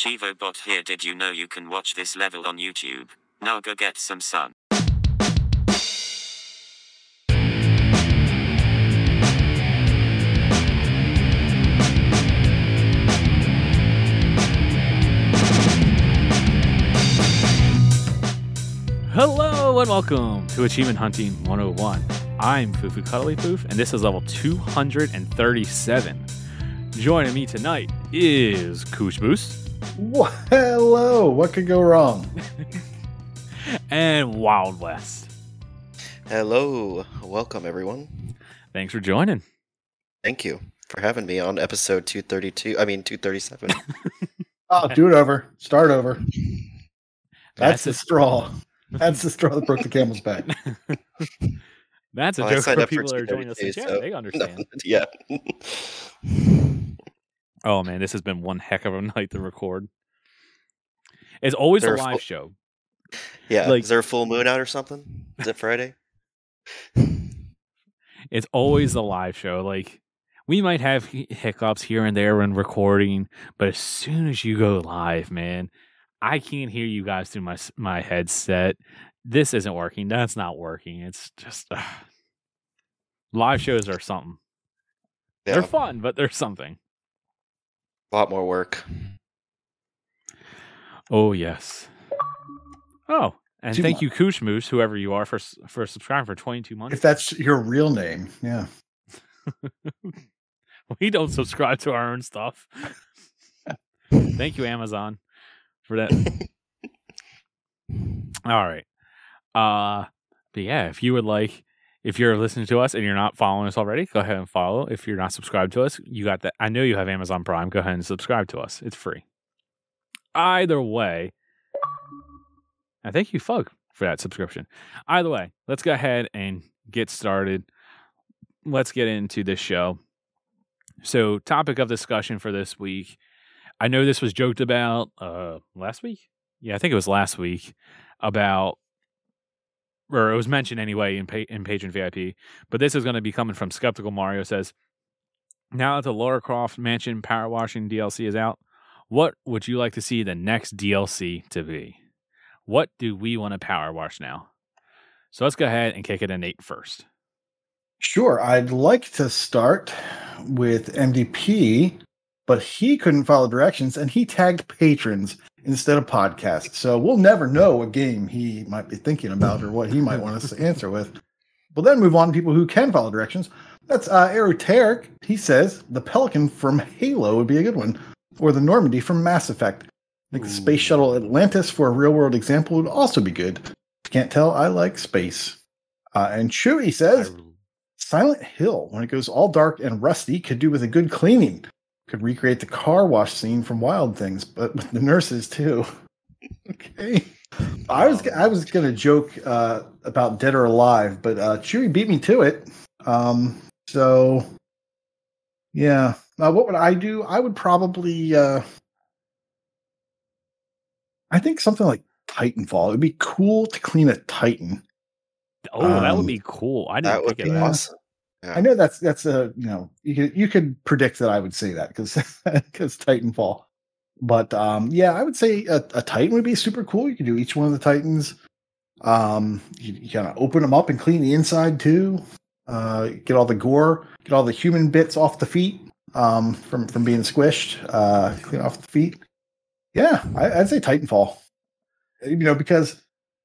Chivo bot here. Did you know you can watch this level on YouTube? Now go get some sun. Hello and welcome to Achievement Hunting 101. I'm Fufu Cuddly Poof, and this is level 237. Joining me tonight is Koosh Moose Wha- Hello, what could go wrong? and Wild West. Hello, welcome everyone. Thanks for joining. Thank you for having me on episode 232. I mean 237. Oh, do it over. Start over. That's, That's the a- straw. That's the straw that broke the camel's back. That's a oh, Well, joke signed for people that are joining us in 232, chat. so- They understand. yeah. Oh man, this has been one heck of a night to record. It's always a live full- show. Yeah. Like- Is there a full moon out or something? Is it Friday? It's always a live show. Like we might have hiccups here and there when recording, but as soon as you go live, man, I can't hear you guys through my my headset. This isn't working. That's not working. It's just ugh. live shows are something. Yeah. They're fun, but they're something. A lot more work. Oh yes. Oh, and Too thank much. you, Koosh Moose, whoever you are, for for subscribing for twenty two months. If that's your real name, yeah. we don't subscribe to our own stuff. Thank you, Amazon, for that. All right. Uh but yeah, if you would like if you're listening to us and you're not following us already, go ahead and follow. If you're not subscribed to us, you got that. I know you have Amazon Prime. Go ahead and subscribe to us. It's free. Either way, I thank you, Fug, for that subscription. Either way, let's go ahead and get started. Let's get into this show. So, topic of discussion for this week. I know this was joked about uh last week. Yeah, I think it was last week about or it was mentioned anyway in pa- in patron VIP. But this is going to be coming from Skeptical Mario says, now that the Lara Croft Mansion Power Washing DLC is out, what would you like to see the next DLC to be? What do we want to power wash now? So let's go ahead and kick it in Nate first. Sure. I'd like to start with MDP, but he couldn't follow directions and he tagged patrons instead of podcasts. So we'll never know what game he might be thinking about or what he might want us to answer with. We'll then move on to people who can follow directions. That's uh, Eroteric. He says the Pelican from Halo would be a good one, or the Normandy from Mass Effect. I think the Space Shuttle Atlantis for a real world example would also be good. Can't tell, I like space. Uh, and Chewy says Silent Hill, when it goes all dark and rusty, could do with a good cleaning. Could recreate the car wash scene from Wild Things, but with the nurses too. okay. I was I was gonna joke uh, about Dead or Alive, but uh, Chewy beat me to it. Um, so yeah. Uh, what would I do? I would probably uh, I think something like Titanfall. It would be cool to clean a Titan. Oh, that would Um, be cool. I That didn't would think be of that. awesome. Yeah. I know that's that's a you know you could you could predict that I would say that because because Titanfall, but um yeah I would say a, a Titan would be super cool. You could do each one of the Titans. Um, you, you kind of open them up and clean the inside too. Uh, get all the gore, get all the human bits off the feet um from from being squished. Uh, clean off the feet. Yeah, I, I'd say Titanfall. You know because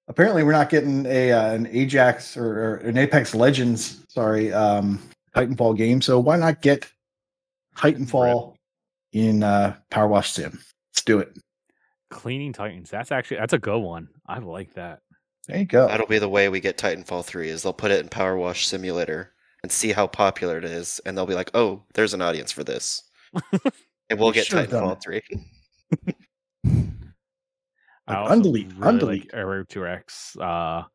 apparently we're not getting a uh, an Ajax or, or an Apex Legends, sorry, um, Titanfall game. So why not get Titanfall in uh, Power Wash Sim? Let's do it. Cleaning Titans. That's actually that's a good one. I like that. There you go. That'll be the way we get Titanfall 3 is they'll put it in Power Wash Simulator and see how popular it is and they'll be like, "Oh, there's an audience for this." and we'll We get should have done Titanfall it. 3. I Like, also undelete, really undelete. like Aeroturex, uh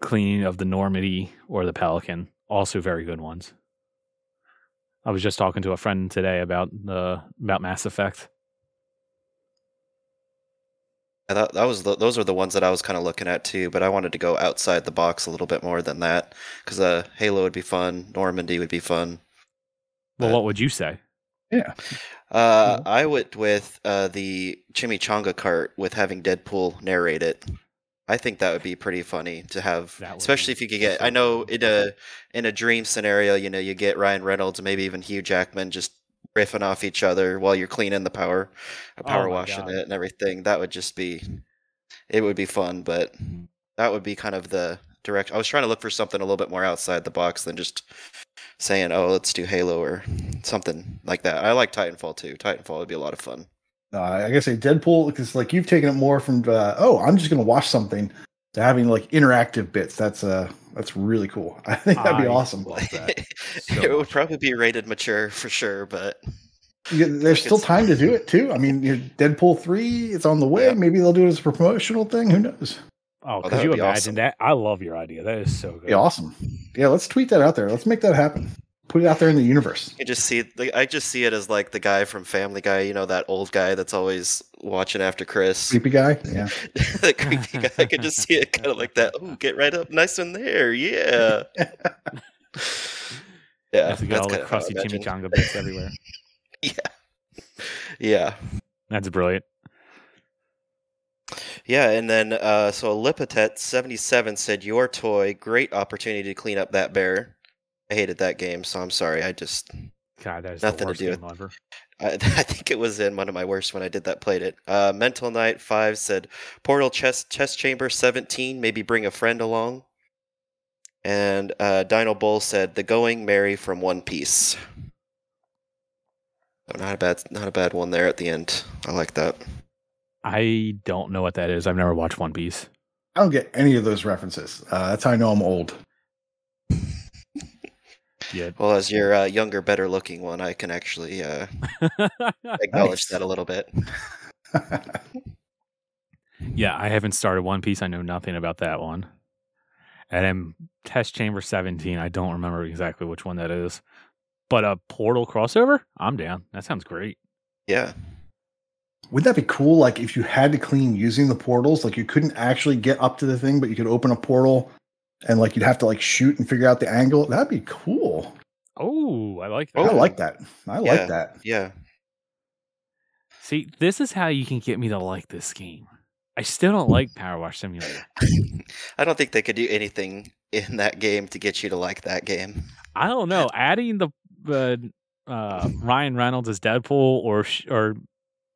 cleaning of the Normandy or the Pelican. Also very good ones. I was just talking to a friend today about the about Mass Effect. I thought that was the, those are the ones that I was kind of looking at too, but I wanted to go outside the box a little bit more than that because uh, Halo would be fun, Normandy would be fun. Well, But- what would you say? Yeah. Uh, I went with uh, the Chimichanga cart with having Deadpool narrate it. I think that would be pretty funny to have, especially if you could get. I know in a in a dream scenario, you know, you get Ryan Reynolds, maybe even Hugh Jackman, just riffing off each other while you're cleaning the power, uh, Oh power washing God. it and everything. That would just be, it would be fun. But that would be kind of the direction. I was trying to look for something a little bit more outside the box than just saying, "Oh, let's do Halo" or something like that. I like Titanfall too. Titanfall would be a lot of fun. Uh, I guess say Deadpool because like you've taken it more from uh, oh I'm just gonna watch something to having like interactive bits. That's uh that's really cool. I think that'd be I awesome. love that so it would much. probably be rated mature for sure, but You get- there's still time to do it too. I mean, you Deadpool three, it's on the way. Yeah. Maybe they'll do it as a promotional thing. Who knows? Oh, oh, that could you would imagine awesome. that? I love your idea. That is so good. Be awesome. Yeah, let's tweet that out there. Let's make that happen. Put it out there in the universe. you just see. like, I just see it as like the guy from Family Guy. You know that old guy that's always watching after Chris. Creepy guy. Yeah. the creepy guy. I could just see it kind of like that. Oh, get right up, nice in there. Yeah. yeah. Have to get all the kinda how I crusty chimichanga bits everywhere. Yeah. Yeah. That's brilliant. Yeah, and then uh, so Lipitet seventy seven said your toy, great opportunity to clean up that bear. I hated that game, so I'm sorry. I just God, that is Nothing to do game ever. I, I think it was in one of my worst when I did that. Played it. Uh, Mental Knight Five said Portal Chest Test Chamber seventeen. Maybe bring a friend along. And uh, Dino Bull said the Going Merry from One Piece. So not a bad, not a bad one there at the end. I like that. I don't know what that is. I've never watched One Piece. I don't get any of those references. Uh, that's how I know I'm old. Yeah. Well, as your uh, younger, better looking one, I can actually uh, acknowledge Nice. that a little bit. yeah, I haven't started One Piece. I know nothing about that one. And then Test Chamber 17, I don't remember exactly which one that is. But a portal crossover? I'm down. That sounds great. Yeah. Wouldn't that be cool? Like if you had to clean using the portals, like you couldn't actually get up to the thing, but you could open a portal and like you'd have to like shoot and figure out the angle. That'd be cool. Oh, I like that. I like that. I Yeah. like that. Yeah. See, this is how you can get me to like this game. I still don't like Power Wash Simulator. I don't think they could do anything in that game to get you to like that game. I don't know. Adding the the uh, Ryan Reynolds as Deadpool, or sh- or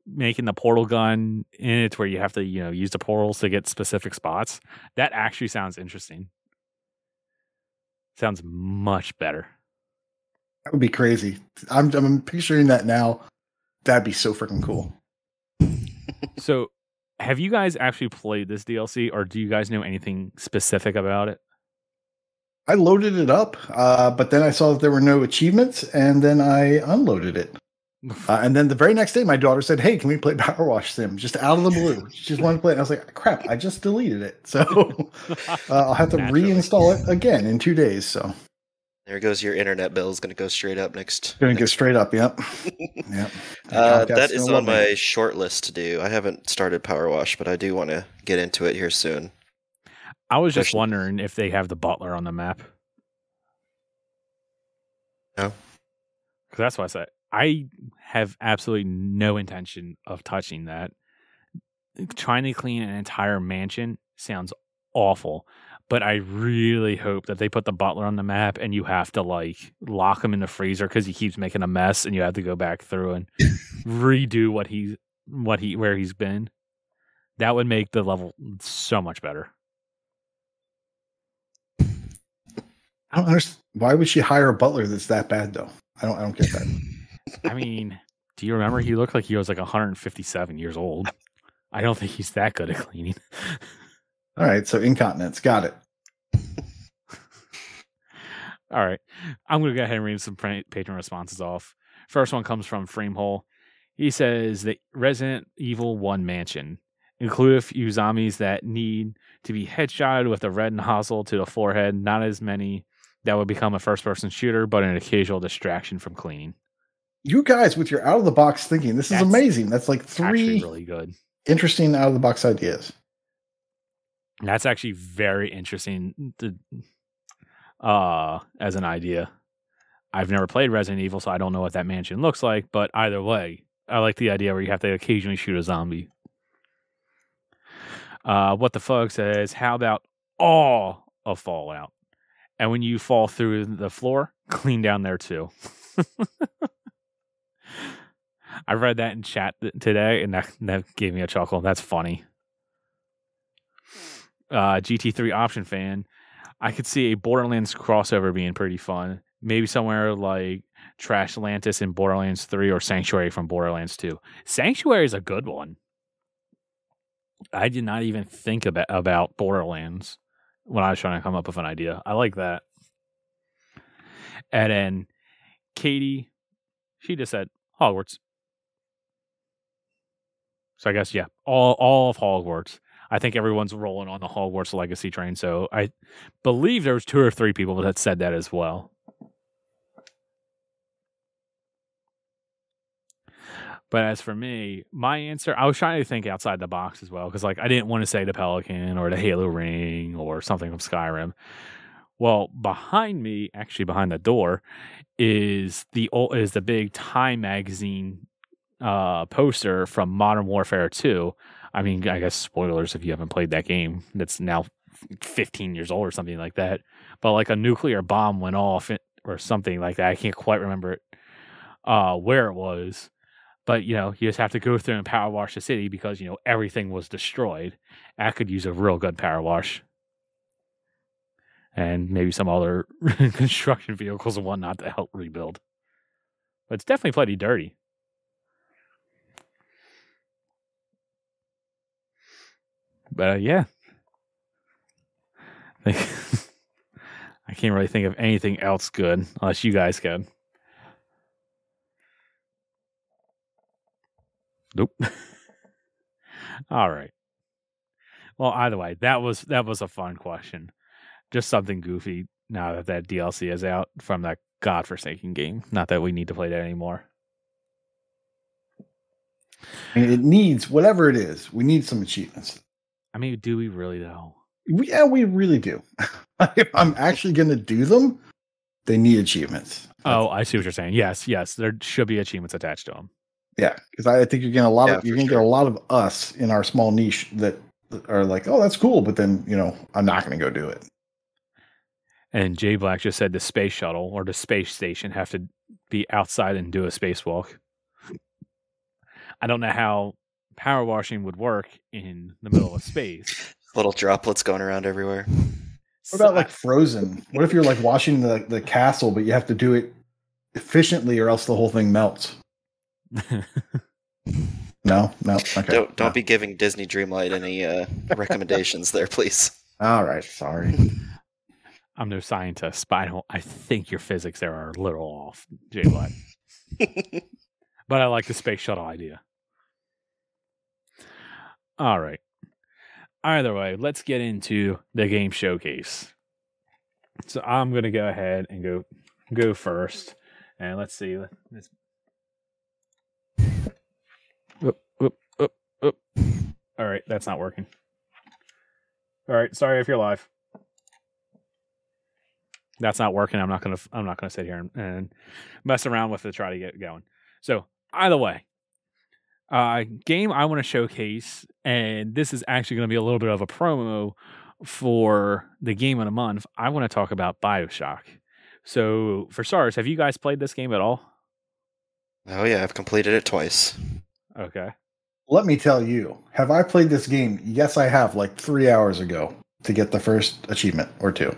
making the portal gun in it where you have to you know use the portals to get specific spots. That actually sounds interesting. Sounds much better. That would be crazy. I'm I'm picturing that now. That'd be so freaking cool. So, have you guys actually played this DLC, or do you guys know anything specific about it? I loaded it up, uh, but then I saw that there were no achievements, and then I unloaded it. Uh, and then the very next day, my daughter said, "Hey, can we play Power Wash Sim?" Just out of the blue, she just wanted to play. it. I was like, "Crap! I just deleted it." So uh, I'll have to Naturally. reinstall it again in two days. So There goes your internet bill is going to go straight up next. gonna get straight up. Yep. Yep. Uh, that is on love me. my short list to do. I haven't started Power Wash, but I do want to get into it here soon. I was just Especially- wondering if they have the butler on the map. No. Because that's what I said. I have absolutely no intention of touching that. Trying to clean an entire mansion sounds awful, but I really hope that they put the butler on the map and you have to like lock him in the freezer because he keeps making a mess and you have to go back through and redo what he's what he where he's been. That would make the level so much better. I don't understand. Why would she hire a butler that's that bad though? I don't. I don't get that. I mean, do you remember he looked like he was like 157 years old? I don't think he's that good at cleaning. All right. So incontinence. Got it. All right. I'm going to go ahead and read some patron responses off. First one comes from Framehole. He says that Resident Evil 1 Mansion include a few zombies that need to be headshotted with a red nozzle to the forehead. Not as many that would become a first person shooter, but an occasional distraction from cleaning. You guys with your out of the box thinking, this is That's amazing. That's like three really good. interesting out of the box ideas. That's actually very interesting to, uh, as an idea. I've never played Resident Evil, so I don't know what that mansion looks like. But either way, I like the idea where you have to occasionally shoot a zombie. Uh, what the fuck says? How about all of Fallout? And when you fall through the floor, clean down there too. I read that in chat today, and that that gave me a chuckle. That's funny. Uh, GT3 option fan, I could see a Borderlands crossover being pretty fun. Maybe somewhere like Trash Atlantis in Borderlands 3 or Sanctuary from Borderlands 2. Sanctuary is a good one. I did not even think about about Borderlands when I was trying to come up with an idea. I like that. And then Katie, she just said Hogwarts. So I guess yeah, all all of Hogwarts. I think everyone's rolling on the Hogwarts legacy train. So I believe there was two or three people that said that as well. But as for me, my answer, I was trying to think outside the box as well because, like, I didn't want to say the Pelican or the Halo Ring or something from Skyrim. Well, behind me, actually behind the door, is the ol- is the big Time magazine uh, poster from Modern Warfare Two. I mean, I guess spoilers if you haven't played that game. That's now 15 years old or something like that. But like a nuclear bomb went off or something like that. I can't quite remember it, uh, where it was. But you know, you just have to go through and power wash the city because you know everything was destroyed. I could use a real good power wash, and maybe some other construction vehicles and whatnot to help rebuild. But it's definitely plenty dirty. But uh, yeah, I can't really think of anything else good unless you guys can. Nope. All right. Well, either way, that was that was a fun question. Just something goofy now that that DLC is out from that godforsaken game. Not that we need to play that anymore. It needs whatever it is. We need some achievements. I mean, do we really though? Yeah, we really do. I'm oh. actually going to do them, they need achievements. Oh, I see what you're saying. Yes, yes, there should be achievements attached to them. Yeah, because I think you're getting a lot Yeah, of you're gonna sure. get a lot of us in our small niche that are like, oh, that's cool, but then you know, I'm not gonna go do it. And Jay Black just said the space shuttle or the space station have to be outside and do a spacewalk. I don't know how power washing would work in the middle of space. Little droplets going around everywhere. What about like Frozen? What if you're like washing the the castle, but you have to do it efficiently, or else the whole thing melts? No, no. Okay. Don't don't no. be giving Disney Dreamlight any uh, recommendations there, please. All right. Sorry. I'm no scientist, but I don't. I think your physics there are a little off, Jay Black. but I like the space shuttle idea. All right. Either way, let's get into the game showcase. So I'm gonna go ahead and go go first, and let's see. Let's... Oop, oop, oop, oop. All right, that's not working. All right, sorry if you're live. That's not working. I'm not gonna. I'm not gonna sit here and, and mess around with it to try to get going. So either way, uh, game I want to showcase, and this is actually going to be a little bit of a promo for the game of the month. I want to talk about Bioshock. So for stars, have you guys played this game at all? Oh yeah, I've completed it twice. Okay. Let me tell you, have I played this game? Yes, I have, like three hours ago to get the first achievement or two.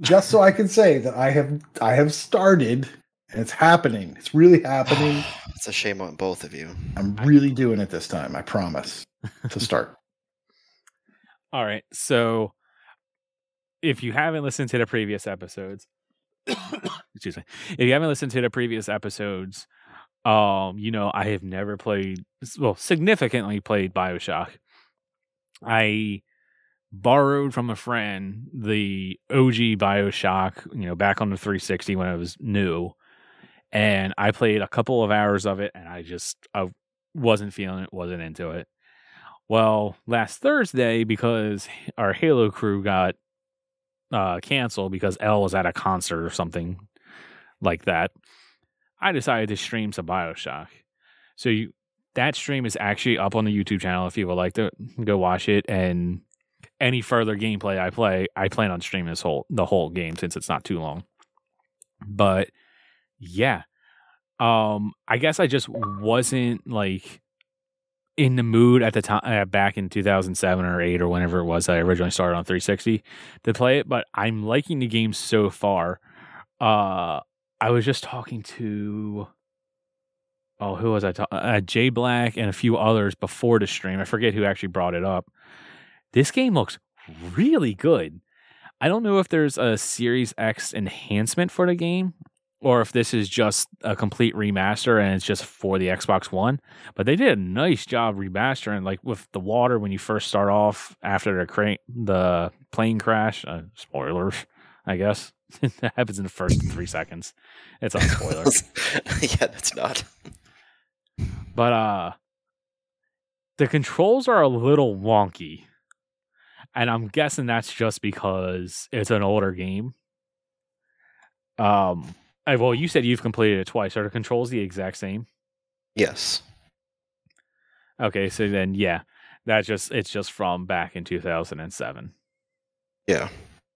Just so I can say that I have I have started and it's happening. It's really happening. it's a shame on both of you. I'm really doing it this time, I promise. To start. All right. So if you haven't listened to the previous episodes, excuse me, if you haven't listened to the previous episodes, um, you know, I have never played, well, significantly played Bioshock. I borrowed from a friend the OG Bioshock, you know, back on the 360 when it was new. And I played a couple of hours of it and I just I wasn't feeling it, wasn't into it. Well, last Thursday, because our Halo crew got uh, canceled because L was at a concert or something, like that, I decided to stream some Bioshock. So you, that stream is actually up on the YouTube channel if you would like to go watch it. And any further gameplay I play, I plan on streaming this whole the whole game since it's not too long. But yeah, um, I guess I just wasn't like in the mood at the time uh, back in 2007 or 8 or whenever it was I originally started on 360 to play it, but I'm liking the game so far. Uh, I was just talking to oh, who was I talking? Uh, Jay Black and a few others before the stream. I forget who actually brought it up. This game looks really good. I don't know if there's a Series X enhancement for the game or if this is just a complete remaster and it's just for the Xbox One. But they did a nice job remastering, like with the water when you first start off after the cra- the plane crash. Uh, spoilers, I guess. that happens in the first three seconds. It's a spoiler. yeah, that's not. but uh the controls are a little wonky and i'm guessing that's just because it's an older game um well you said you've completed it twice are the controls the exact same Yes. okay so then yeah that just it's just from back in 2007 Yeah.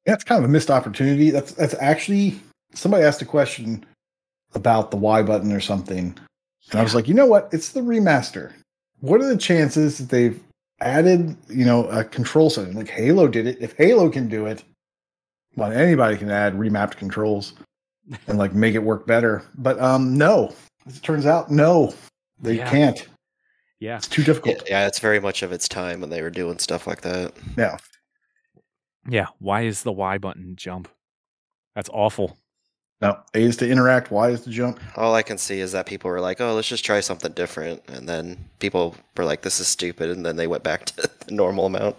Yeah, it's kind of a missed opportunity. That's that's actually somebody asked a question about the Y button or something, and I was like, you know what? It's the remaster. What are the chances that they've added, you know, a control setting like Halo did it? If Halo can do it, well, anybody can add remapped controls and like make it work better. But um, no, as it turns out, no, they Yeah. can't. yeah It's too difficult. Yeah, it's very much of its time when they were doing stuff like that. Yeah. yeah why is the y button jump that's awful No, A is to interact. Y is to jump. All I can see is that people were like, "Oh, let's just try something different," and then people were like, "This is stupid," and then they went back to the normal amount.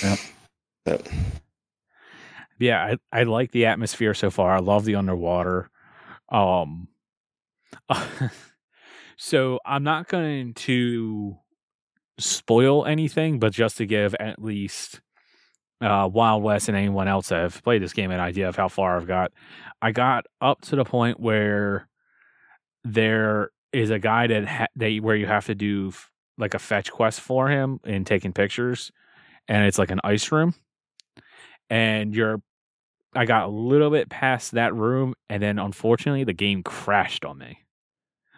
Yeah. But yeah I, I like the atmosphere so far. I love the underwater um so i'm not going to spoil anything but just to give at least uh wild west and anyone else that have played this game an idea of how far i've got. I got up to the point where there is a guy that, ha- that where you have to do f- like a fetch quest for him and taking pictures and it's like an ice room and you're I got a little bit past that room and then unfortunately the game crashed on me.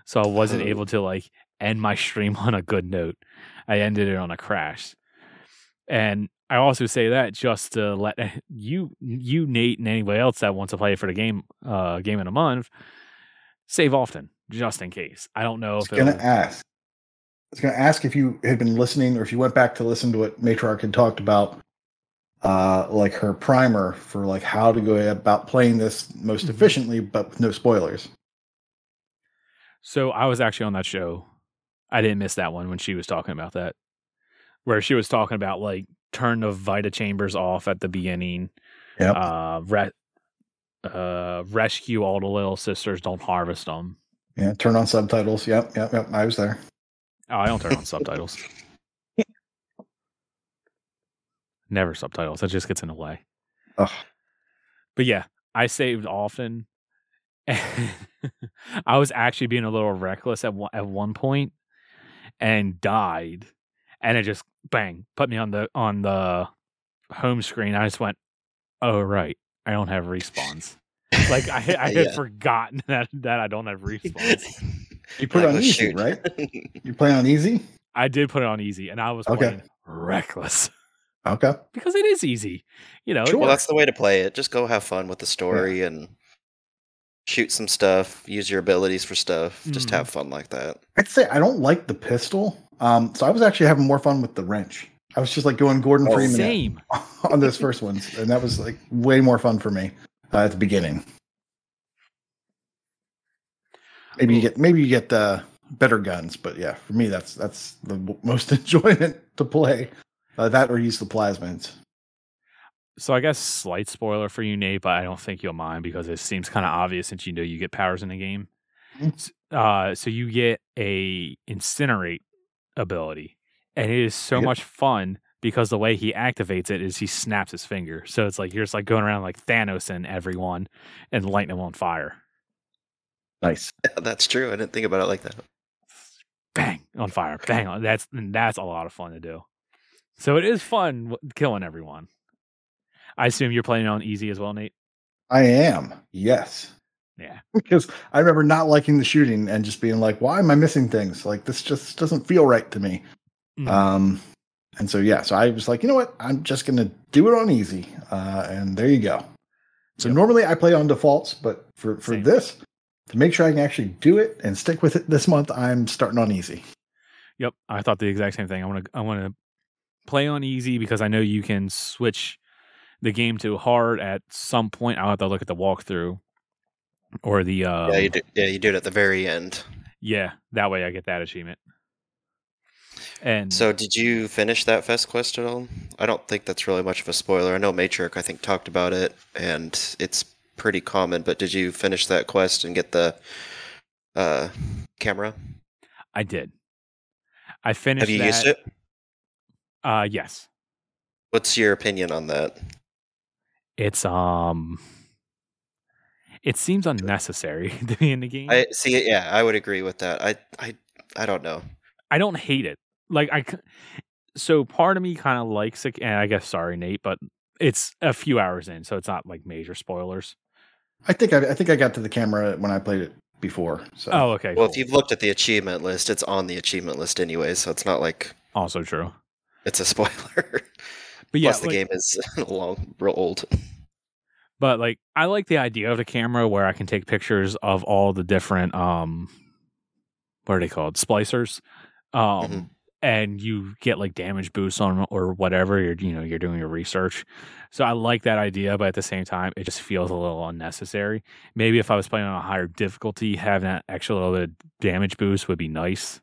So I wasn't Oh. able to like end my stream on a good note. I ended it on a crash. And I also say that just to let you you Nate and anybody else that wants to play for the game uh game in a month save often just in case. I don't know I was if going it'll to ask. I was going to ask if you had been listening or if you went back to listen to what Matriarch had talked about, uh, like her primer for like how to go about playing this most Mhm. efficiently, but with no spoilers. So I was actually on that show. I didn't miss that one when she was talking about that, where she was talking about like turn the Vita chambers off at the beginning, Yep. uh, re- uh, rescue all the little sisters, don't harvest them. yeah. Turn on subtitles. Yep. Yep. Yep. I was there. Oh, I don't turn on subtitles. Never subtitles. That just gets in the way. Ugh. But yeah, I saved often. I was actually being a little reckless at one, at one point and died, and it just bang put me on the on the home screen. I just went, "Oh right, I don't have respawns." Like I, I had Yeah. forgotten that that I don't have respawns. You put it on easy, shoot. right? You play on easy? I did put it on easy, and I was Okay. playing reckless Okay. because it is easy. You know, Sure. well, that's the way to play it. Just go have fun with the story and shoot some stuff. Use your abilities for stuff. Just Mhm. have fun like that. I'd say I don't like the pistol. Um, so I was actually having more fun with the wrench. I was just like going Gordon Oh, Freeman same. on those first ones, and that was like way more fun for me uh, at the beginning. Maybe you get maybe you get the better guns, but yeah, for me that's that's the most enjoyment to play. Uh, that or use the plasmids. So I guess slight spoiler for you, Nate, but I don't think you'll mind because it seems kind of obvious since you know you get powers in the game. Mhm. Uh, so you get a incinerate ability, and it is so Yep. much fun because the way he activates it is he snaps his finger. So it's like you're just like going around like Thanos and everyone and lighting them on fire. Nice. That's true. I didn't think about it like that. Bang on fire. Bang on. That's that's a lot of fun to do. So it is fun killing everyone. I assume you're playing on easy as well, Nate. I am. Yes. Yeah. Because I remember not liking the shooting and just being like, why am I missing things? Like this just doesn't feel right to me. Mhm. Um, and so yeah, so I was like, you know what? I'm just gonna do it on easy. Uh, and there you go. So Yep. normally I play on defaults, but for for Same. this, to make sure I can actually do it and stick with it this month, I'm starting on easy. Yep, I thought the exact same thing. I want to I want to play on easy because I know you can switch the game to hard at some point. I'll have to look at the walkthrough or the um, yeah, you do. Yeah, you do it at the very end. yeah, that way I get that achievement. And So, did you finish that fest quest at all? I don't think that's really much of a spoiler. I know Matriarch, I think, talked about it, and it's pretty common. But did you finish that quest and get the uh, camera? I did. I finished. Have you that, used it? Uh, yes. What's your opinion on that? It's um, it seems unnecessary to be in the game. I see. Yeah, I would agree with that. I, I, I don't know. I don't hate it. Like I, so part of me kind of likes it, and I guess sorry Nate, but it's a few hours in, so it's not like major spoilers. I think I, I think I got to the camera when I played it before. So Oh, okay. Well, cool. if you've looked at the achievement list, it's on the achievement list anyway, so it's not like also true. It's a spoiler. But yeah, Plus, the like- game is long, real old. but like I like the idea of the camera where I can take pictures of all the different um, what are they called? Splicers. Um, Mhm. and you get like damage boosts on or whatever you're you know you're doing your research. So I like that idea, but at the same time, it just feels a little unnecessary. Maybe if I was playing on a higher difficulty, having that extra little bit of damage boost would be nice.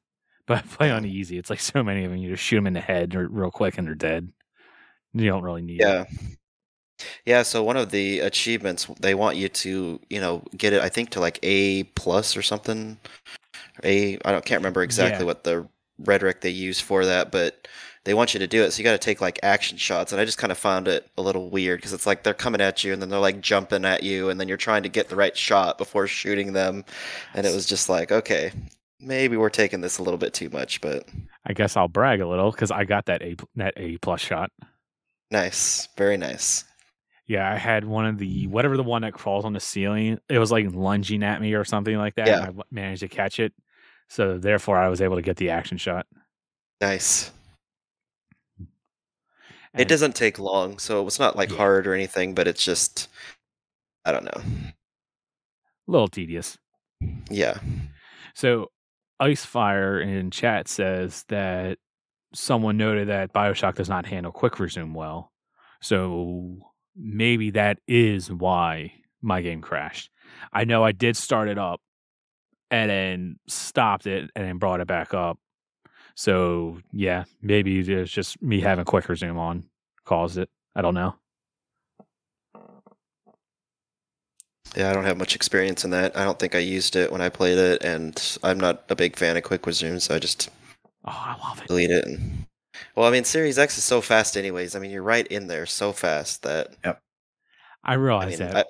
But play on easy, it's like so many of them. You just shoot them in the head or- real quick, and they're dead. You don't really need. it. Yeah. Yeah, so one of the achievements they want you to, you know, get it I think to like A plus or something. A I don't can't remember exactly Yeah. what the rhetoric they use for that, but they want you to do it. So you got to take like action shots and I just kind of found it a little weird because it's like they're coming at you and then they're like jumping at you and then you're trying to get the right shot before shooting them and it was just like, okay, maybe we're taking this a little bit too much, but I guess I'll brag a little because I got that A that A plus shot. nice. Very nice. Yeah, I had one of the whatever the one that crawls on the ceiling. It was like lunging at me or something like that. Yeah. and I managed to catch it, so therefore I was able to get the action shot. Nice. And It doesn't take long, so it's not like Yeah. hard or anything, but it's just I don't know. a little tedious. Yeah. So, Icefire in chat says that someone noted that Bioshock does not handle quick resume well. So maybe that is why my game crashed. I know I did start it up and then stopped it and then brought it back up. So yeah, maybe it's just me having quick resume on caused it. I don't know. Yeah, I don't have much experience in that. I don't think I used it when I played it, and I'm not a big fan of quick resume, so I just Oh, I love it. delete it. And... Well, I mean, Series X is so fast, anyways. I mean, you're right in there so fast that I I realize mean, that. I,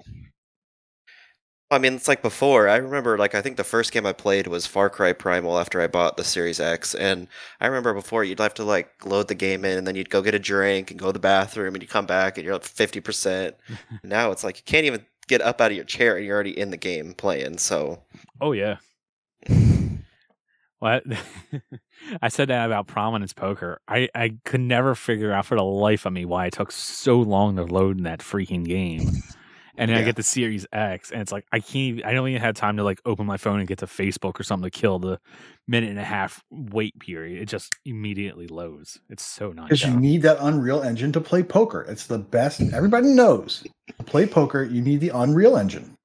I mean, it's like before. I remember, like, I think the first game I played was Far Cry Primal after I bought the Series X, and I remember before you'd have to like load the game in, and then you'd go get a drink and go to the bathroom, and you come back and you're up fifty percent. now it's like you can't even get up out of your chair, and you're already in the game playing. So, oh yeah. what I said that about prominence poker. I, I could never figure out for the life of me why it took so long to load in that freaking game. And then I get the Series X, and it's like I can't. Even, I don't even have time to like open my phone and get to Facebook or something to kill the minute and a half wait period. It just immediately loads. It's so nice. because you need that Unreal Engine to play poker. It's the best. Everybody knows to play poker. You need the Unreal Engine.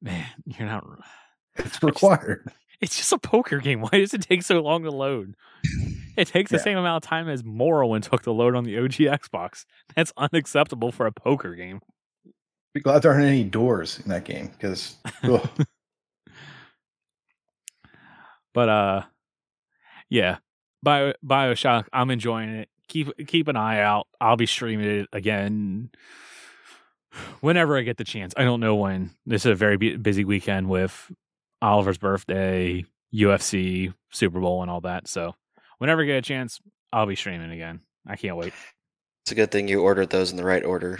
Man, you're not. It's required. It's just a poker game. Why does it take so long to load? It takes the Yeah. same amount of time as Morrowind took to load on the OG Xbox. That's unacceptable for a poker game. Be glad there aren't any doors in that game because But uh yeah. Bio Bioshock, I'm enjoying it. Keep keep an eye out. I'll be streaming it again whenever I get the chance. I don't know when. This is a very busy weekend with Oliver's birthday, UFC, Super Bowl, and all that. So whenever I get a chance, I'll be streaming again. I can't wait. It's a good thing you ordered those in the right order,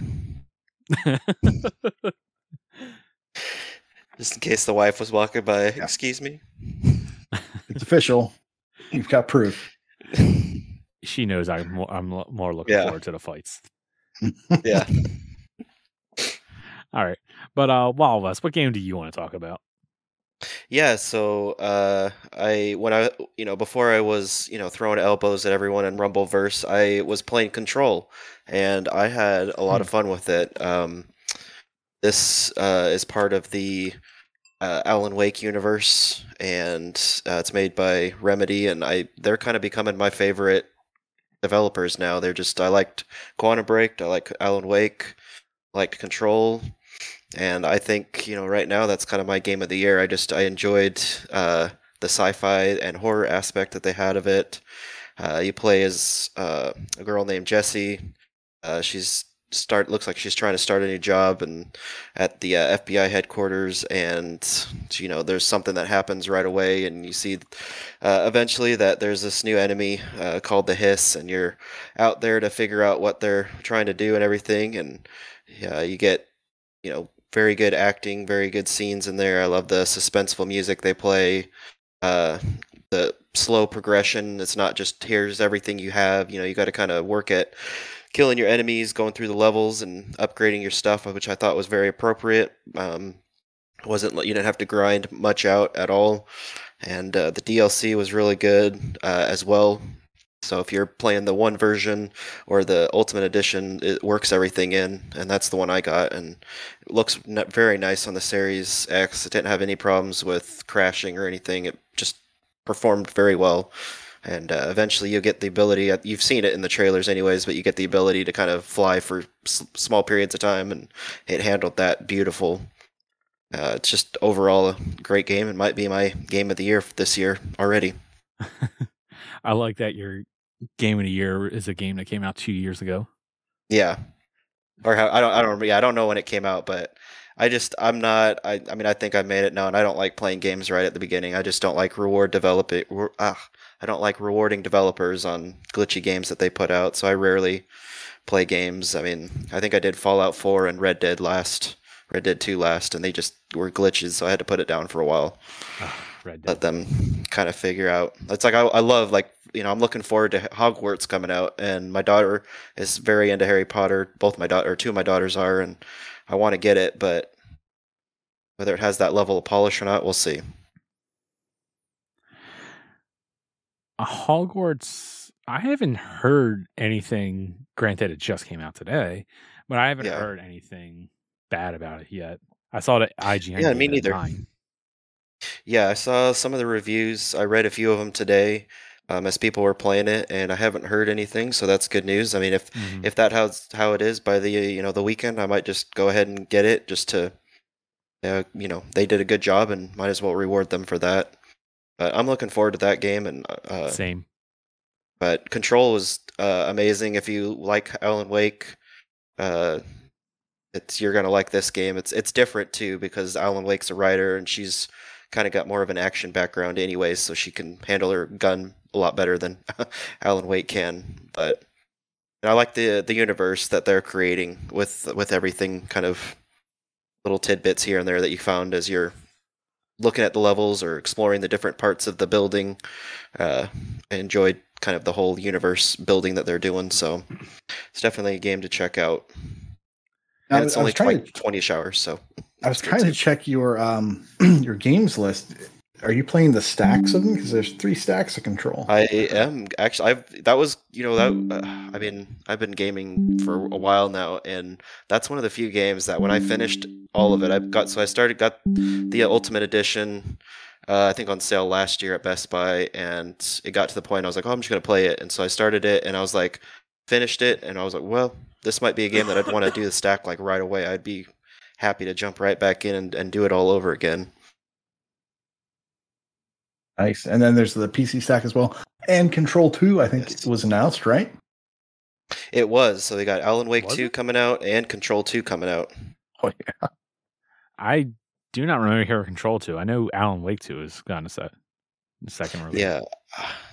just in case the wife was walking by. Excuse me. It's official. You've got proof. she knows I'm more, I'm more looking Yeah. forward to the fights. Yeah. All right, but uh, Wild West, what game do you want to talk about? Yeah, so uh, I when I you know before I was you know throwing elbows at everyone in Rumbleverse, I was playing Control, and I had a lot of fun with it. Um, this uh, is part of the uh, Alan Wake universe, and uh, it's made by Remedy, and I they're kind of becoming my favorite developers now. They're just I liked Quantum Break, I like Alan Wake, liked Control, and I think you know right now that's kind of my game of the year. I just I enjoyed uh, the sci-fi and horror aspect that they had of it. Uh, you play as uh, a girl named Jessie. Uh, she's start looks like she's trying to start a new job and at the uh, FBI headquarters and you know there's something that happens right away and you see uh, eventually that there's this new enemy uh, called the hiss and you're out there to figure out what they're trying to do and everything and you get you know very good acting very good scenes in there. I love the suspenseful music they play uh the slow progression. It's not just here's everything you have. You know you got to kind of work at killing your enemies going through the levels and upgrading your stuff which i thought was very appropriate. Um wasn't you didn't have to grind much out at all. And uh, the dlc was really good uh, as well so if you're playing the one version or the ultimate edition it works everything in and that's the one i got and it looks very nice on the series x. It didn't have any problems with crashing or anything. It just performed very well and uh, eventually you get the ability you've seen it in the trailers anyways but you get the ability to kind of fly for s- small periods of time and it handled that beautiful. Uh, it's just overall a great game. It might be my game of the year this year already. I like that your game of the year is a game that came out two years ago. Yeah. Or how I don't I don't yeah, I don't know when it came out, but I just I'm not I I mean I think I made it known I don't like playing games right at the beginning. I just don't like reward developing ah, I don't like rewarding developers on glitchy games that they put out, so I rarely play games. I mean, I think I did Fallout 4 and Red Dead last Red Dead 2 last and they just were glitches, so I had to put it down for a while Red Dead. let them kind of figure out. It's like I, I love like you know I'm looking forward to Hogwarts coming out, and my daughter is very into Harry Potter. Both my daughter, or two of my daughters are, and I want to get it, but whether it has that level of polish or not, we'll see. Uh, Hogwarts. I haven't heard anything. Granted, it just came out today, but I haven't Yeah. heard anything bad about it yet. I saw that IGN. Yeah, me it neither. Yeah, I saw some of the reviews. I read a few of them today um, as people were playing it, and I haven't heard anything, so that's good news. I mean, if Mhm. if that how's how it is by the you know the weekend, I might just go ahead and get it just to, uh, you know, they did a good job and might as well reward them for that. But I'm looking forward to that game, and uh, Same. but Control was uh, amazing. If you like Alan Wake, uh, it's you're gonna like this game. It's it's different too because Alan Wake's a writer and she's kind of got more of an action background anyways, so she can handle her gun a lot better than Alan Wake can. But I like the the universe that they're creating with with everything kind of little tidbits here and there that you found as you're looking at the levels or exploring the different parts of the building. Uh, I enjoyed kind of the whole universe building that they're doing, so it's definitely a game to check out. I And was- it's only was trying like to- 20 hours, so I was trying to check your um your games list. Are you playing the stacks of them? Because there's three stacks of control. I am actually. I've that was you know that uh, I mean I've been gaming for a while now, and that's one of the few games that when I finished all of it, I got so I started got the Ultimate Edition. Uh, I think on sale last year at Best Buy, and it got to the point I was like, oh, I'm just gonna play it, and so I started it, and I was like, finished it, and I was like, well, this might be a game that I'd want to do the stack like right away. I'd be happy to jump right back in and, and do it all over again. Nice. And then there's the PC stack as well. And Control 2, I think Yes. was announced, right? It was so they got Alan Wake Was two it? coming out and Control two coming out. Oh yeah. I do not remember Hero Control 2. I know Alan Wake 2 is gonna set the second release. Yeah.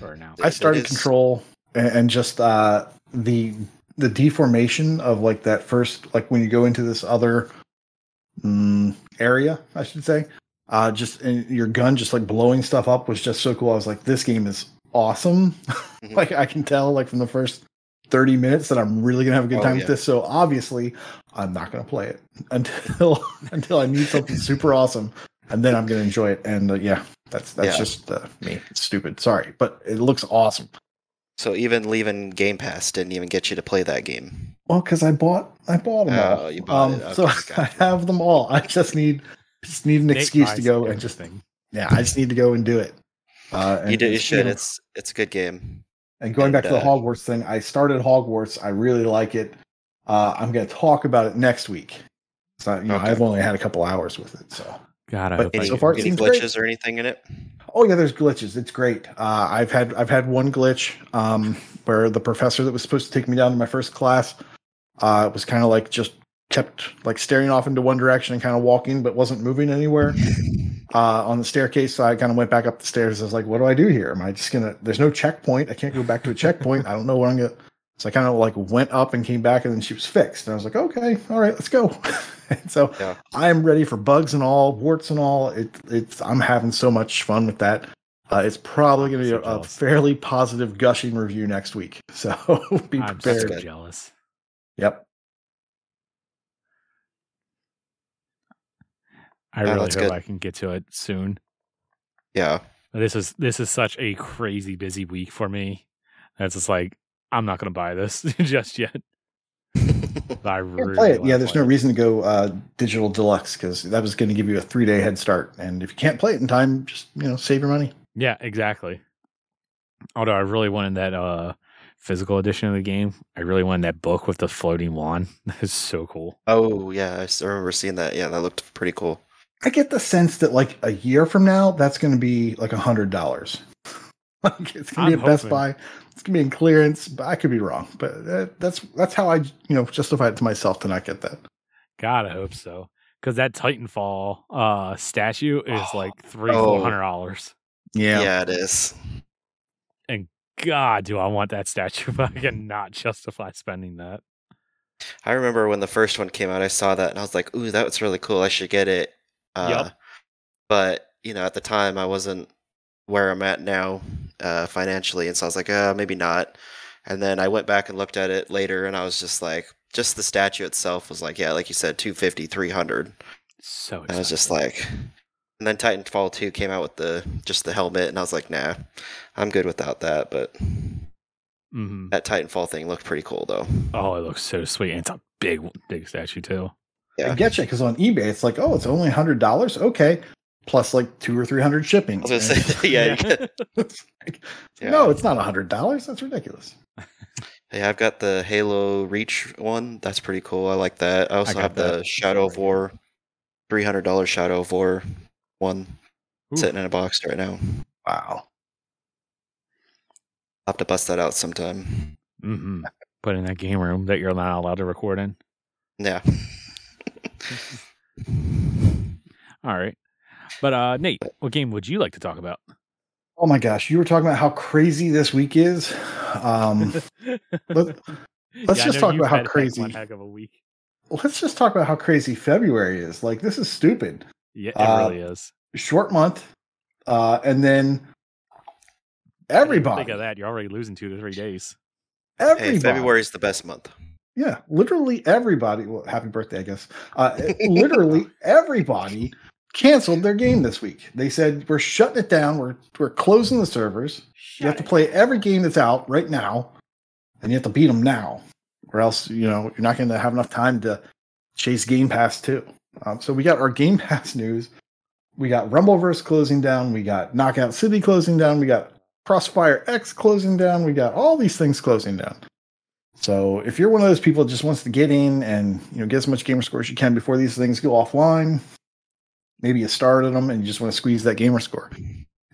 Or now. I started it is- Control and, and just uh, the the deformation of like that first like when you go into this other mm, area, I should say. Uh, just and your gun just like blowing stuff up was just so cool. I was like, this game is awesome. Mhm. like I can tell like from the first 30 minutes that I'm really gonna have a good Oh, time yeah. with this. So obviously I'm not gonna play it until until I need something super awesome. And then I'm gonna enjoy it. And uh, yeah, that's that's Yeah. just uh, me. It's stupid. Sorry, but it looks awesome. So even leaving Game Pass didn't even get you to play that game. Well, because I bought I bought them Oh, all. you bought um, it. So I have them all. I just need just need an Nate excuse to go and just everything. yeah, I just need to go and do it. Uh, and, you did. You should. speaking of- It's it's a good game. And going back to the uh, Hogwarts thing, I started Hogwarts. I really like it. Uh, I'm going to talk about it next week. So you know, Okay. I've only had a couple hours with it. So God, I But hope Any, so far it any seems glitches great. or anything in it? oh yeah, there's glitches. It's great. Uh, I've had I've had one glitch um, where the professor that was supposed to take me down to my first class uh, was kind of like just kept like staring off into one direction and kind of walking, but wasn't moving anywhere. uh, on the staircase. So I kind of went back up the stairs. I was like, what do I do here? Am I just gonna? There's no checkpoint. I can't go back to a checkpoint. I don't know what I'm gonna. So I kind of like went up and came back, and then she was fixed. And I was like, okay, all right, let's go. and so Yeah. I am ready for bugs and all, warts and all. It, it's I'm having so much fun with that. Uh, it's probably going to be So a, a fairly positive gushing review next week. So be I'm prepared. so jealous. Yep. I really hope good. I can get to it soon. Yeah. This is this is such a crazy busy week for me. That's just like I'm not going to buy this just yet. I Yeah, really play it. Yeah, there's no it. reason to go uh, digital deluxe because that was going to give you a three day head start. And if you can't play it in time, just you know save your money. Yeah, exactly. Although I really wanted that uh physical edition of the game. I really wanted that book with the floating wand. That is so cool. oh yeah, I remember seeing that. Yeah, that looked pretty cool. I get the sense that like a year from now, that's going to be like a hundred dollars. like it's going to I'm be at Best. Buy. It's going to be in clearance. But I could be wrong. But that, that's that's how I you know justify it to myself to not get that. God, I hope so. Because that Titanfall uh statue is Oh. like three, Oh. four hundred dollars. Yeah, Yeah. it is. And God, do I want that statue, but I cannot justify spending that. I remember when the first one came out, I saw that and I was like, "Ooh, that was really cool. I should get it." Uh, Yup. But you know, at the time, I wasn't where I'm at now uh, financially, and so I was like, "Uh, maybe not." And then I went back and looked at it later, and I was just like, just the statue itself was like, yeah, like you said, 250, 300. So And I was just like, and then Titanfall 2 came out with the just the helmet, and I was like, nah, I'm good without that. But Mhm. that Titanfall thing looked pretty cool, though. oh, it looks so sweet. And it's a big, big statue too. I Yeah. get you because on eBay it's like oh it's only hundred dollars okay plus like two or three hundred shipping. I was gonna say, yeah, you get- It's like, Yeah. No, it's not a hundred dollars. That's ridiculous. yeah, I've got the Halo Reach one. That's pretty cool. I like that. I also got have that. the Shadow of War, three hundred dollars Shadow of War one Ooh. sitting in a box right now. Wow. I'll have to bust that out sometime. hmm Put in that game room that you're not allowed to record in. Yeah. All right. But uh Nate, what game would you like to talk about? Oh my gosh, you were talking about how crazy this week is. Um, let- let's I just talk about how crazy- One heck of a week. let's just talk about how crazy February is. Like this is stupid. Yeah, it Uh, really is. Short month, uh, and then everybody, Think of that. You're already losing two to three days. everybody, Hey, February's the best month. Yeah, literally everybody. Well, happy birthday, I guess. Uh, literally everybody canceled their game this week. They said we're shutting it down. We're we're closing the servers. you have to play every game that's out right now, and you have to beat them now, or else you know you're not going to have enough time to chase Game Pass too. Um, so we got our Game Pass news. We got Rumbleverse closing down. We got Knockout City closing down. We got Crossfire X closing down. We got all these things closing down. So if you're one of those people that just wants to get in and you know get as much gamer score as you can before these things go offline, maybe you started them and you just want to squeeze that gamer score.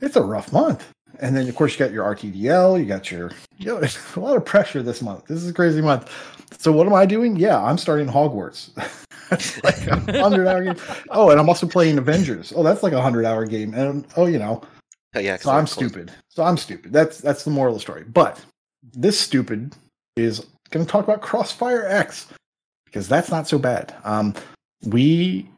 It's a rough month. And then of course you got your RTDL, you got your you know, it's a lot of pressure this month. This is a crazy month. So what am I doing? Yeah, I'm starting Hogwarts. that's like a hundred hour game. Oh, and I'm also playing Avengers. Oh, that's like a hundred hour game. And oh, you know, Oh, yeah, so I'm stupid. So I'm stupid. That's that's the moral of the story. But this stupid is going to talk about Crossfire X because that's not so bad. Um, we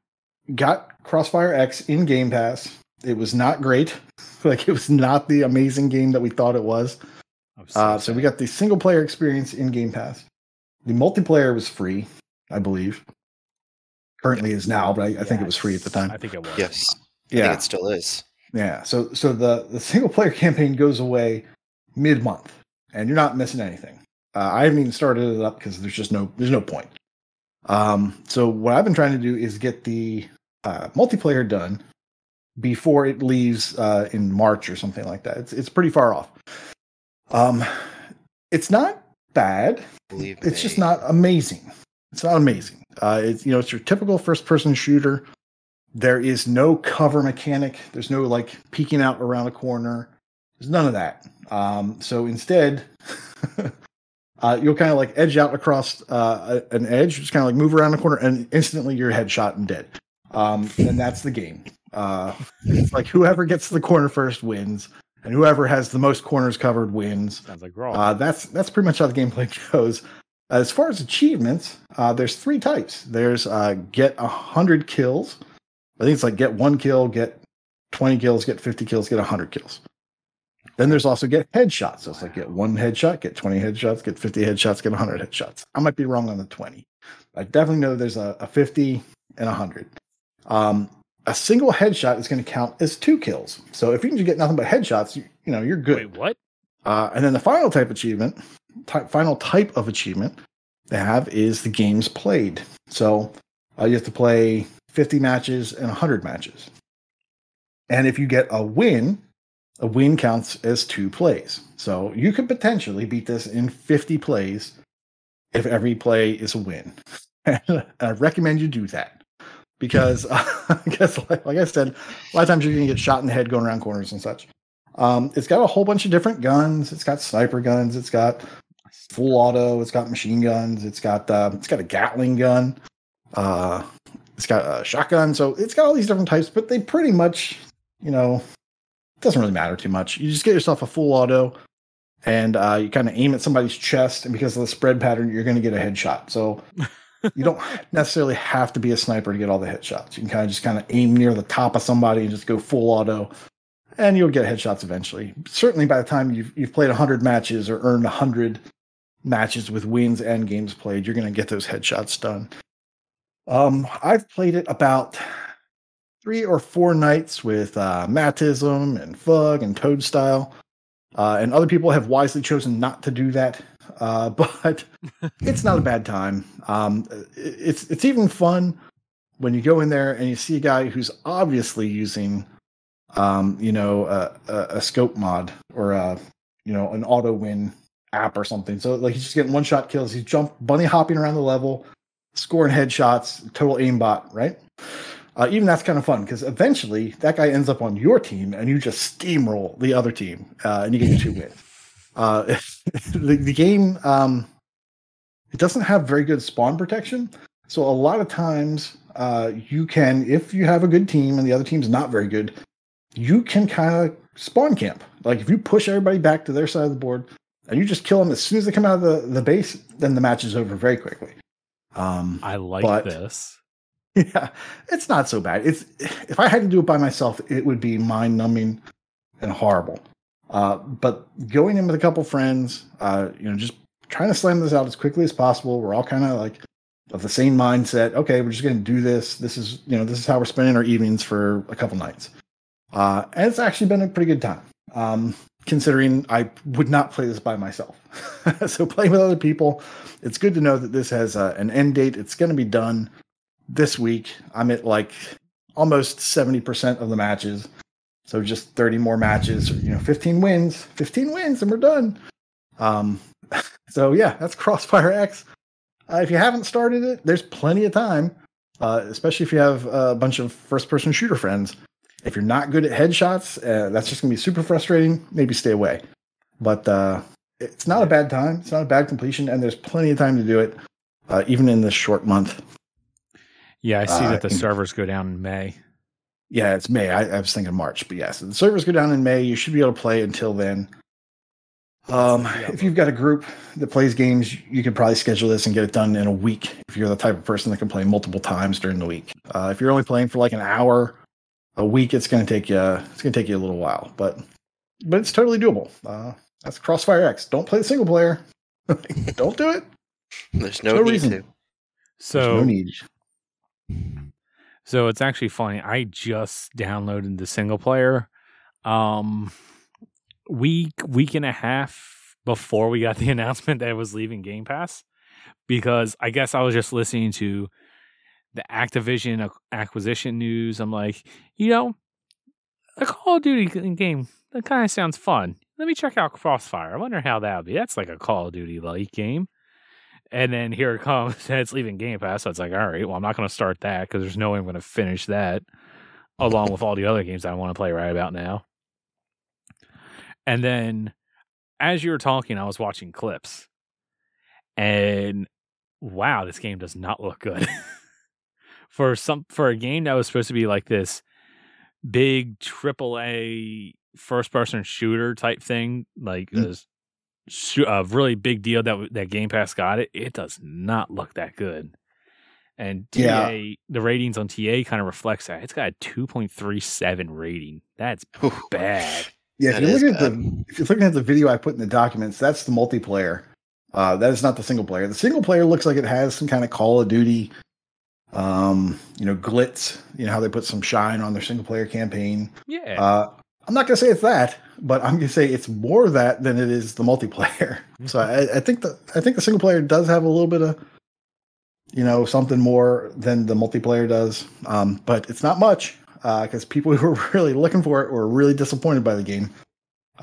got Crossfire X in Game Pass. It was not great. Like it was not the amazing game that we thought it was. I'm Uh, so we got the single player experience in Game Pass. The multiplayer was free, I believe. Currently is now, but I, I think it was free at the time. I think it was. Yes. I Yeah, think it still is. yeah. So so the the single player campaign goes away mid month, and you're not missing anything. Uh, I haven't even started it up because there's just no there's no point. Um, so what I've been trying to do is get the uh, multiplayer done before it leaves uh, in March or something like that. It's it's pretty far off. Um, it's not bad. Believe It's just not amazing. It's not amazing. Uh, it's you know it's your typical first person shooter. There is no cover mechanic. There's no like peeking out around a corner. There's none of that. Um, so instead, uh, you'll kind of like edge out across uh, an edge, just kind of like move around the corner, and instantly you're headshot and dead. Um, and that's the game. Uh, it's like whoever gets to the corner first wins, and whoever has the most corners covered wins. Sounds like Raw. Uh, that's that's pretty much how the gameplay goes. As far as achievements, uh, there's three types. There's uh, get a hundred kills. I think it's like get one kill, get twenty kills, get fifty kills, get hundred kills. Then there's also get headshots. So it's like get one headshot, get twenty headshots, get fifty headshots, get hundred headshots. I might be wrong on the twenty. I definitely know there's a, a fifty and hundred. Um, a single headshot is going to count as two kills. So if you can just get nothing but headshots, you, you know you're good. Wait, what? Uh, and then the final type achievement, type, final type of achievement they have is the games played. So uh, you have to play 50 matches and 100 matches. And if you get a win, a win counts as two plays. So you could potentially beat this in 50 plays if every play is a win. I recommend you do that because, uh, because like, like I said, a lot of times you're going to get shot in the head going around corners and such. Um, it's got a whole bunch of different guns. It's got sniper guns. It's got full auto. It's got machine guns. It's got uh, it's got a Gatling gun. Uh, it's got a shotgun. So it's got all these different types, but they pretty much, you know, doesn't really matter too much. You just get yourself a full auto, and uh, you kind of aim at somebody's chest, and because of the spread pattern, you're going to get a headshot. So. you don't necessarily have to be a sniper to get all the headshots. You can kind of just kind of aim near the top of somebody and just go full auto and you'll get headshots eventually. Certainly, by the time you've you've played hundred matches or earned hundred matches with wins and games played, you're going to get those headshots done. Um, I've played it about three or four nights with uh, Matism and Fug and Toadstyle, uh, and other people have wisely chosen not to do that. Uh, but it's not a bad time. Um, it- it's it's even fun when you go in there and you see a guy who's obviously using um, you know, a, a, a scope mod or a, you know, an auto win app or something. So like he's just getting one shot kills. He's jump bunny hopping around the level, scoring headshots, total aimbot, right? Uh, even that's kind of fun because eventually that guy ends up on your team and you just steamroll the other team uh, and you get two wins. Uh, the, the game um, it doesn't have very good spawn protection, so a lot of times uh, you can, if you have a good team and the other team's not very good, you can kind of spawn camp. Like if you push everybody back to their side of the board and you just kill them as soon as they come out of the, the base, then the match is over very quickly. Um, I like But- this. Yeah, it's not so bad. It's if I had to do it by myself, it would be mind numbing and horrible. Uh, but going in with a couple friends, uh, you know, just trying to slam this out as quickly as possible. We're all kind of like of the same mindset. Okay, we're just going to do this. This is you know this is how we're spending our evenings for a couple nights. Uh, and it's actually been a pretty good time. Um, considering I would not play this by myself. so playing with other people, it's good to know that this has uh, an end date. It's going to be done this week. I'm at like almost 70% of the matches. So just 30 more matches, you know, 15 wins, 15 wins, and we're done. Um, so yeah, that's Crossfire X. Uh, if you haven't started it, there's plenty of time, uh, especially if you have a bunch of first person shooter friends. If you're not good at headshots, uh, that's just going to be super frustrating. Maybe stay away. But uh, it's not a bad time. It's not a bad completion, and there's plenty of time to do it, uh, even in this short month. Yeah, I see Uh, that the servers go down in May. Yeah, it's May. I, I was thinking March, but yes, the servers go down in May. You should be able to play until then. Um, if you've got a group that plays games, you could probably schedule this and get it done in a week. If you're the type of person that can play multiple times during the week, uh, if you're only playing for like an hour a week, it's going to take you. It's going to take you a little while, but but it's totally doable. Uh, that's Crossfire X. Don't play the single player. Don't do it. There's no, no need reason. to. There's So no need. So it's actually funny. I just downloaded the single player um week week and a half before we got the announcement that it was leaving Game Pass because I guess I was just listening to the Activision acquisition news. I'm like, you know, a Call of Duty game that kind of sounds fun. Let me check out Crossfire. I wonder how that would be. That's like a Call of Duty like game. And then here it comes, and it's leaving Game Pass. So it's like, all right, well, I'm not going to start that because there's no way I'm going to finish that, along with all the other games I want to play right about now. And then, as you were talking, I was watching clips, and wow, this game does not look good. for some for a game that was supposed to be like this big triple A first person shooter type thing, like Mm. A, really big deal that that Game Pass got it. It does not look that good. And TA, Yeah. the ratings on TA kind of reflects that. It's got a two point three seven rating. That's Whew. bad. Yeah, if you're is looking at the if you're looking at the video I put in the documents, that's the multiplayer. Uh, that is not the single player. The single player looks like it has some kind of Call of Duty, um, you know, glitz. You know how they put some shine on their single player campaign. Yeah. Uh, I'm not gonna say it's that, but I'm gonna say it's more that than it is the multiplayer. so I, I think the I think the single player does have a little bit of, you know, something more than the multiplayer does. Um, but it's not much because people who were really looking for it were really disappointed by the game.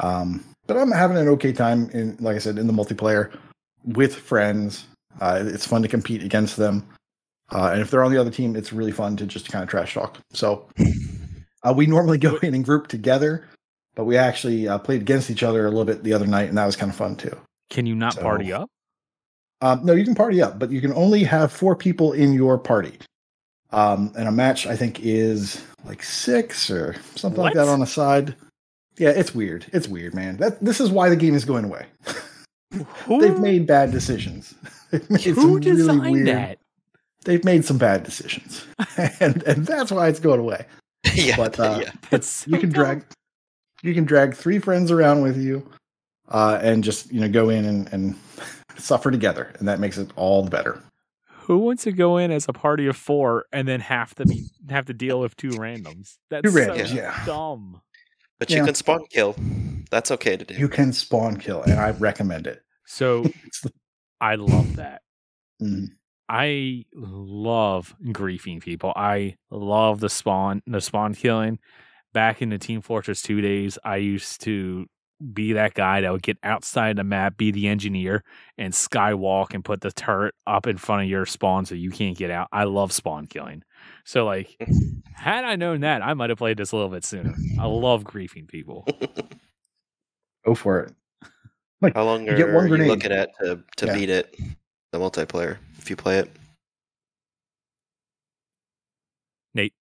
Um, but I'm having an okay time in, like I said, in the multiplayer with friends. Uh, it's fun to compete against them. Uh, and if they're on the other team, it's really fun to just kind of trash talk. So uh, we normally go in and group together, but we actually uh, played against each other a little bit the other night, and that was kind of fun too. Can you not so- party up? Um, no, you can party up, but you can only have four people in your party. Um, and a match, I think, is like six or something like that on the side. Yeah, it's weird. It's weird, man. That this is why the game is going away. Who, They've made bad decisions. Made who some really designed weird- that? They've made some bad decisions, and and that's why it's going away. yeah, But, uh, yeah. It's you can dumb. drag you can drag three friends around with you uh, and just you know go in and, and suffer together and that makes it all the better Who wants to go in as a party of four and then have to be have to deal with two randoms? That's Two so randoms, yeah. dumb. But you yeah. can spawn kill. That's okay to do. you can spawn kill and i recommend it So I love that. Mm. I love griefing people. I love the spawn the spawn killing. Back in the Team Fortress 2 days, I used to be that guy that would get outside the map, be the engineer, and skywalk and put the turret up in front of your spawn so you can't get out. I love spawn killing. So like had I known that, I might have played this a little bit sooner. I love griefing people. go for it How long You are get one you looking at to, to Yeah. beat it? The multiplayer, if you play it. Nate,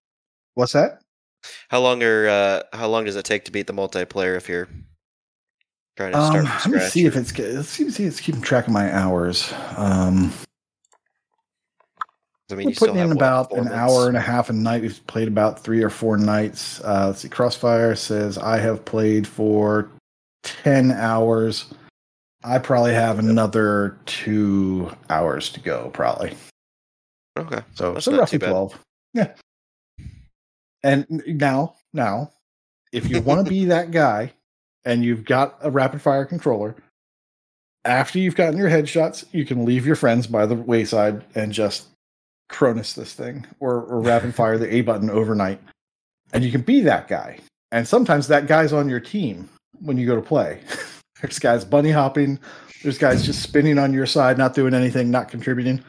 what's that How long are uh, how long does it take to beat the multiplayer if you're trying to um, start let me scratch? see if it's let's see, see it's keeping track of my hours um I mean, we're putting in about an months? hour and a half a night we've played about three or four nights uh let's see crossfire says i have played for 10 hours i probably have another two hours to go probably Okay, So, That's so roughly 12. Yeah. And now, now, if you want to be that guy and you've got a rapid fire controller, after you've gotten your headshots, you can leave your friends by the wayside and just Cronus this thing or, or rapid fire the A button overnight. And you can be that guy. And sometimes that guy's on your team when you go to play. There's guys bunny hopping, there's guys just spinning on your side, not doing anything, not contributing.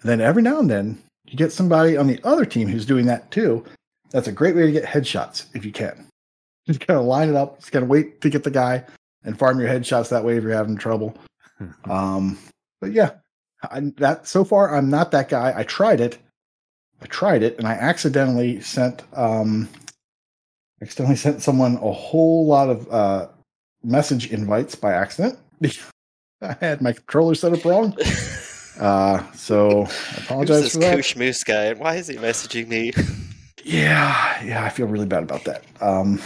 And then every now and then you get somebody on the other team who's doing that too. That's a great way to get headshots if you can. Just kind of line it up. Just kind of wait to get the guy and farm your headshots that way if you're having trouble. Um, but yeah, I, that so far I'm not that guy. I tried it. I tried it and I accidentally sent um, accidentally sent someone a whole lot of uh, message invites by accident. I had my controller set up wrong. Uh, so I Who's apologize this for that. Koosh Moose guy, and why is he messaging me? Yeah, yeah, I feel really bad about that. Um,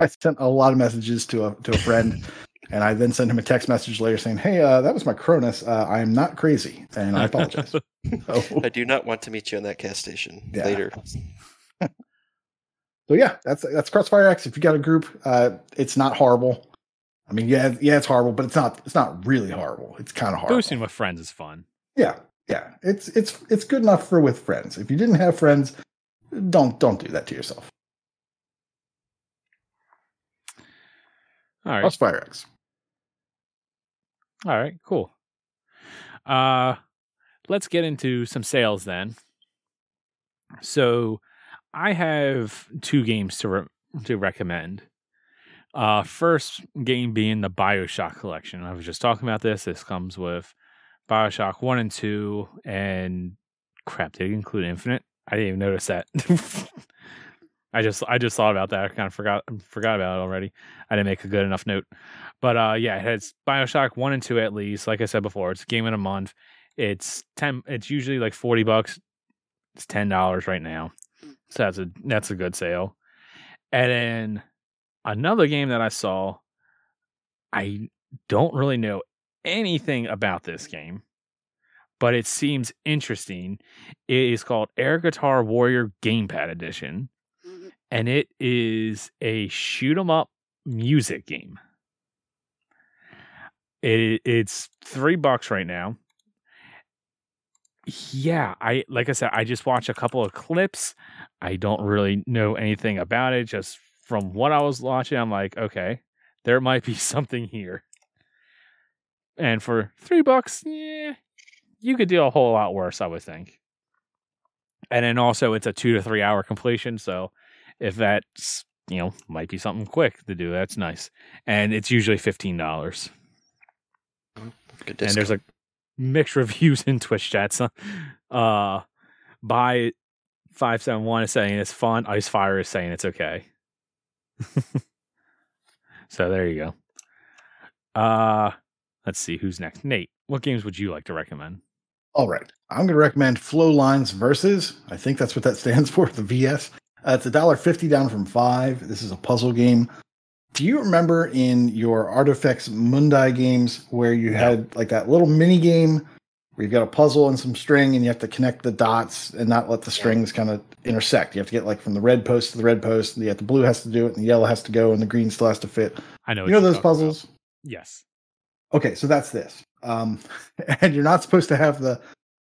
I sent a lot of messages to a to a friend, and I then sent him a text message later saying, "Hey, uh, that was my Cronus. Uh, I am not crazy, and I apologize." so, I do not want to meet you on that gas station Yeah. later. So yeah, that's that's Crossfire X. If you got a group, uh, it's not horrible. I mean, yeah, yeah, it's horrible, but it's not it's not really horrible. It's kind of horrible. Boosting with friends is fun. Yeah, yeah, it's it's it's good enough for with friends. If you didn't have friends, don't don't do that to yourself. All right. Crossfire X. All right, cool. Uh let's get into some sales then. So I have two games to re- to recommend. Uh first game being the BioShock collection. I was just talking about this. This comes with BioShock 1 and 2 and crap, did it include Infinite? I didn't even notice that. I just I just thought about that. I kind of forgot forgot about it already. I didn't make a good enough note. But uh yeah, it has Bioshock one and two at least. Like I said before, it's a game in a month. It's ten it's usually like forty bucks. It's ten dollars right now. So that's a that's a good sale. And then another game that I saw, I don't really know anything about this game, but it seems interesting. It is called Air Guitar Warrior Gamepad Edition. Mm-hmm. And it is a shoot 'em up music game. It it's three bucks right now. Yeah, I like I said, I just watched a couple of clips. I don't really know anything about it. Just from what I was watching, I'm like, okay, there might be something here. And for three bucks, yeah, you could do a whole lot worse, I would think. And then also, it's a two to three hour completion. So if that's you know might be something quick to do, that's nice. And it's usually fifteen dollars mm, Good and there's discount. Mixed reviews in Twitch chats. Uh, by five seven one is saying it's fun. Ice Fire is saying it's okay. so there you go. Uh, let's see who's next. Nate, what games would you like to recommend? All right. I'm going to recommend Flow Lines Versus. I think that's what that stands for, the VS. Uh, it's a dollar fifty down from five. This is a puzzle game. Do you remember in your Artifex Mundi games where you had like that little mini game where you've got a puzzle and some string and you have to connect the dots and not let the strings kind of intersect? You have to get like from the red post to the red post, and the, the blue has to do it, and the yellow has to go, and the green still has to fit. I know You know those talking about. puzzles? Yes. Okay, so that's this. Um, and you're not supposed to have the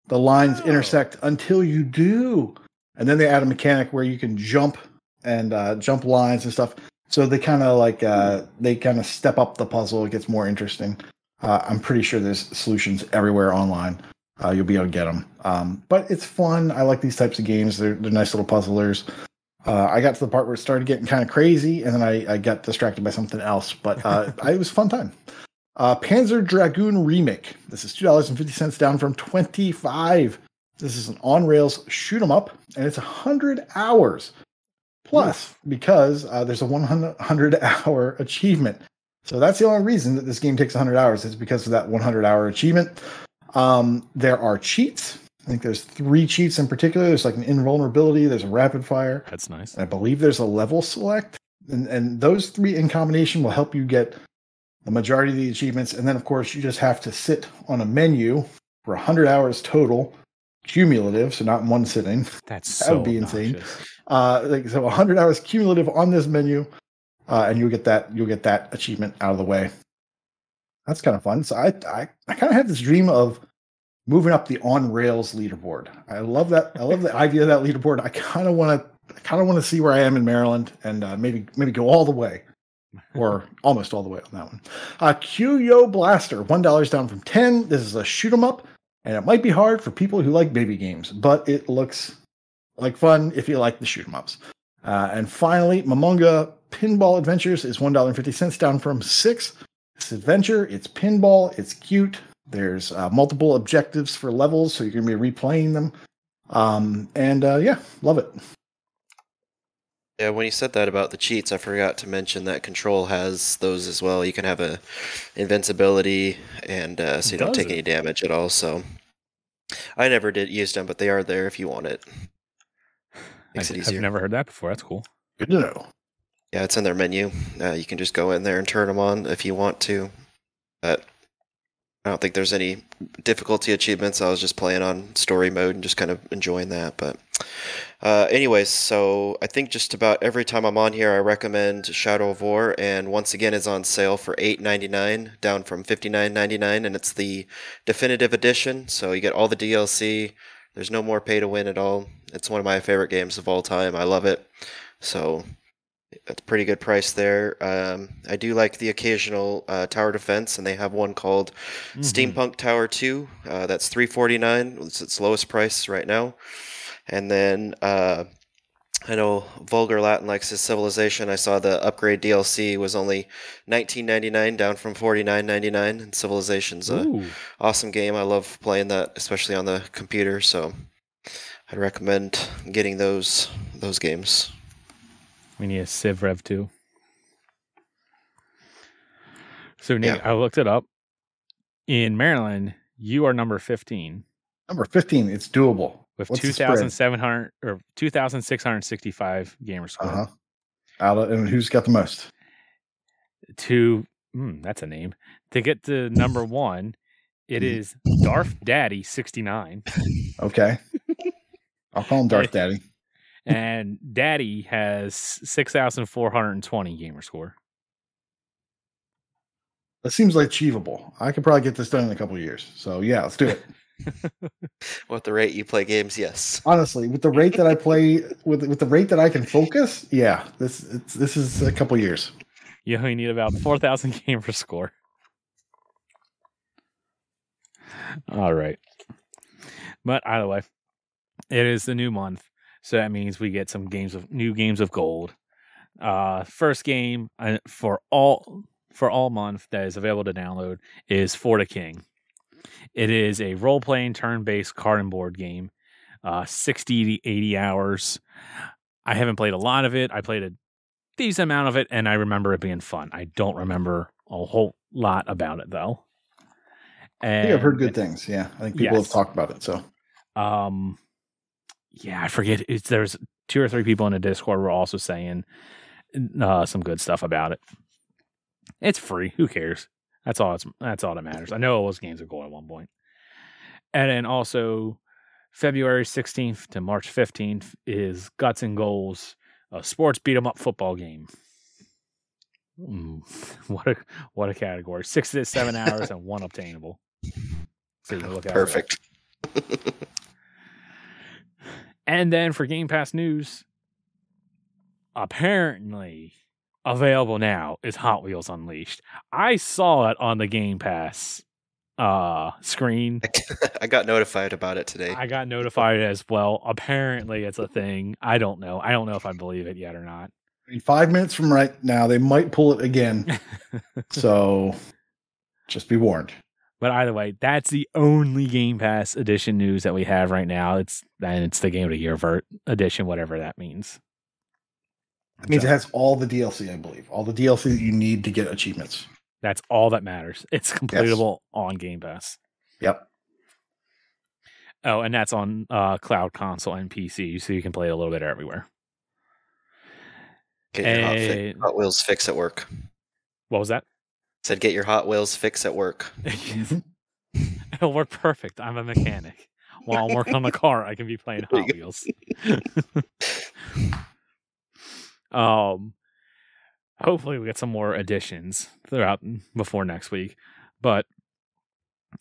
the lines Oh. intersect until you do. And then they add a mechanic where you can jump and uh, jump lines and stuff. So they kind of like uh, they kind of step up the puzzle. It gets more interesting. Uh, I'm pretty sure there's solutions everywhere online. Uh, you'll be able to get them. Um, but it's fun. I like these types of games. They're, they're nice little puzzlers. Uh, I got to the part where it started getting kind of crazy, and then I, I got distracted by something else. But uh, it was a fun time. Uh, Panzer Dragoon Remake. This is two dollars and fifty cents down from twenty five. This is an on rails shoot 'em up, and it's hundred hours plus because uh, there's a one hundred hour achievement. So that's the only reason that this game takes hundred hours is because of that one hundred hour achievement. Um, there are cheats. I think there's three cheats in particular. There's like an invulnerability. There's a rapid fire. That's nice. I believe there's a level select, and and those three in combination will help you get the majority of the achievements. And then, of course, you just have to sit on a menu for 100 hours total, cumulative, so not in one sitting. That's That so would be insane. Uh, like so, 100 hours cumulative on this menu, uh, and you'll get that you'll get that achievement out of the way. That's kind of fun. So I I, I kind of had this dream of moving up the on rails leaderboard. I love that. I love the idea of that leaderboard. I kind of want to. I kind of want to see where I am in Maryland and uh, maybe maybe go all the way, or almost all the way on that one. Uh, QYO Blaster, one dollars down from ten. This is a shoot 'em up, and it might be hard for people who like baby games, but it looks like fun if you like the shoot 'em ups. Uh, and finally, Momonga Pinball Adventures is one dollar and fifty cents down from six. It's adventure. It's pinball. It's cute. There's uh, multiple objectives for levels, so you're going to be replaying them. Um, and uh, yeah, love it. Yeah, when you said that about the cheats, I forgot to mention that Control has those as well. You can have a invincibility, and uh, so you don't take it? any damage at all. So I never did use them, but they are there if you want it. Makes I, it have easier. never heard that before. That's cool. Good to know. Yeah, it's in their menu. Uh, you can just go in there and turn them on if you want to. But I don't think there's any difficulty achievements. I was just playing on story mode and just kind of enjoying that. But, uh, anyways, so I think just about every time I'm on here, I recommend Shadow of War, and once again, it's on sale for $8.99, down from $59.99, and it's the definitive edition. So you get all the DLC. There's no more pay to win at all. It's one of my favorite games of all time. I love it. So that's a pretty good price there. Um, I do like the occasional uh, tower defense, and they have one called Mhm. Steampunk Tower Two. Uh, that's three forty nine. It's its lowest price right now. And then uh, I know Vulgar Latin likes his Civilization. I saw the upgrade DLC was only nineteen ninety nine, down from forty nine ninety nine. And Civilization's a Ooh. awesome game. I love playing that, especially on the computer. So I'd recommend getting those those games. We need a Civ Rev 2. So, Nate, Yeah. I looked it up. In Maryland, you are number 15 Number 15, it's doable. With What's the spread? 2,700 or 2,665 gamer score. Uh huh. Out of, and who's got the most? To, hmm, that's a name. To get to number one, it is Mhm. Darth Daddy 69. Okay. I'll call him Darth Daddy. and Daddy has 6,420 gamer score. That seems like achievable. I could probably get this done in a couple of years. So yeah, let's do it. What the rate you play games? Yes. Honestly, with the rate that I play, with with the rate that I can focus, yeah, this it's, this is a couple years. You only need about 4,000 gamer score. All right. But either way, it is the new month. So that means we get some games of new games of gold. Uh, first game uh, for all for all month that is available to download is For the King. It is a role playing turn based card and board game. Uh, 60 to 80 hours. I haven't played a lot of it. I played a decent amount of it, and I remember it being fun. I don't remember a whole lot about it though. I think I've heard good things. Yeah, I think people Yes. have talked about it. So Um, yeah, I forget. It's there's two or three people in the Discord were also saying uh, some good stuff about it. It's free. Who cares? That's all. It's that's all that matters. I know it was games of gold at one point, and then also February sixteenth to March fifteenth is Guts and Goals, a sports beat 'em up football game. Mm, what a what a category! Six to seven hours and one obtainable. So you can look out for that. Perfect. And then for Game Pass news, apparently available now is Hot Wheels Unleashed. I saw it on the Game Pass uh screen. I got notified about it today. I got notified as well. Apparently it's a thing. I don't know. I don't know if I believe it yet or not. in five minutes from right now, they might pull it again. so just be warned. But either way, that's the only Game Pass edition news that we have right now. It's and it's the Game of the Year vert edition, whatever that means. It means So- it has all the DLC, I believe, all the DLC that you need to get achievements. That's all that matters. It's completable on Game Pass. Yep. Oh, and that's on uh, cloud console and PC, so you can play it a little bit everywhere. Get your hot, fi- And- hot Wheels fix at work. What was that? Said get your Hot Wheels fix at work. It'll work perfect. I'm a mechanic. While I'm working on the car, I can be playing Hot Wheels. Um, hopefully we get some more additions throughout before next week. But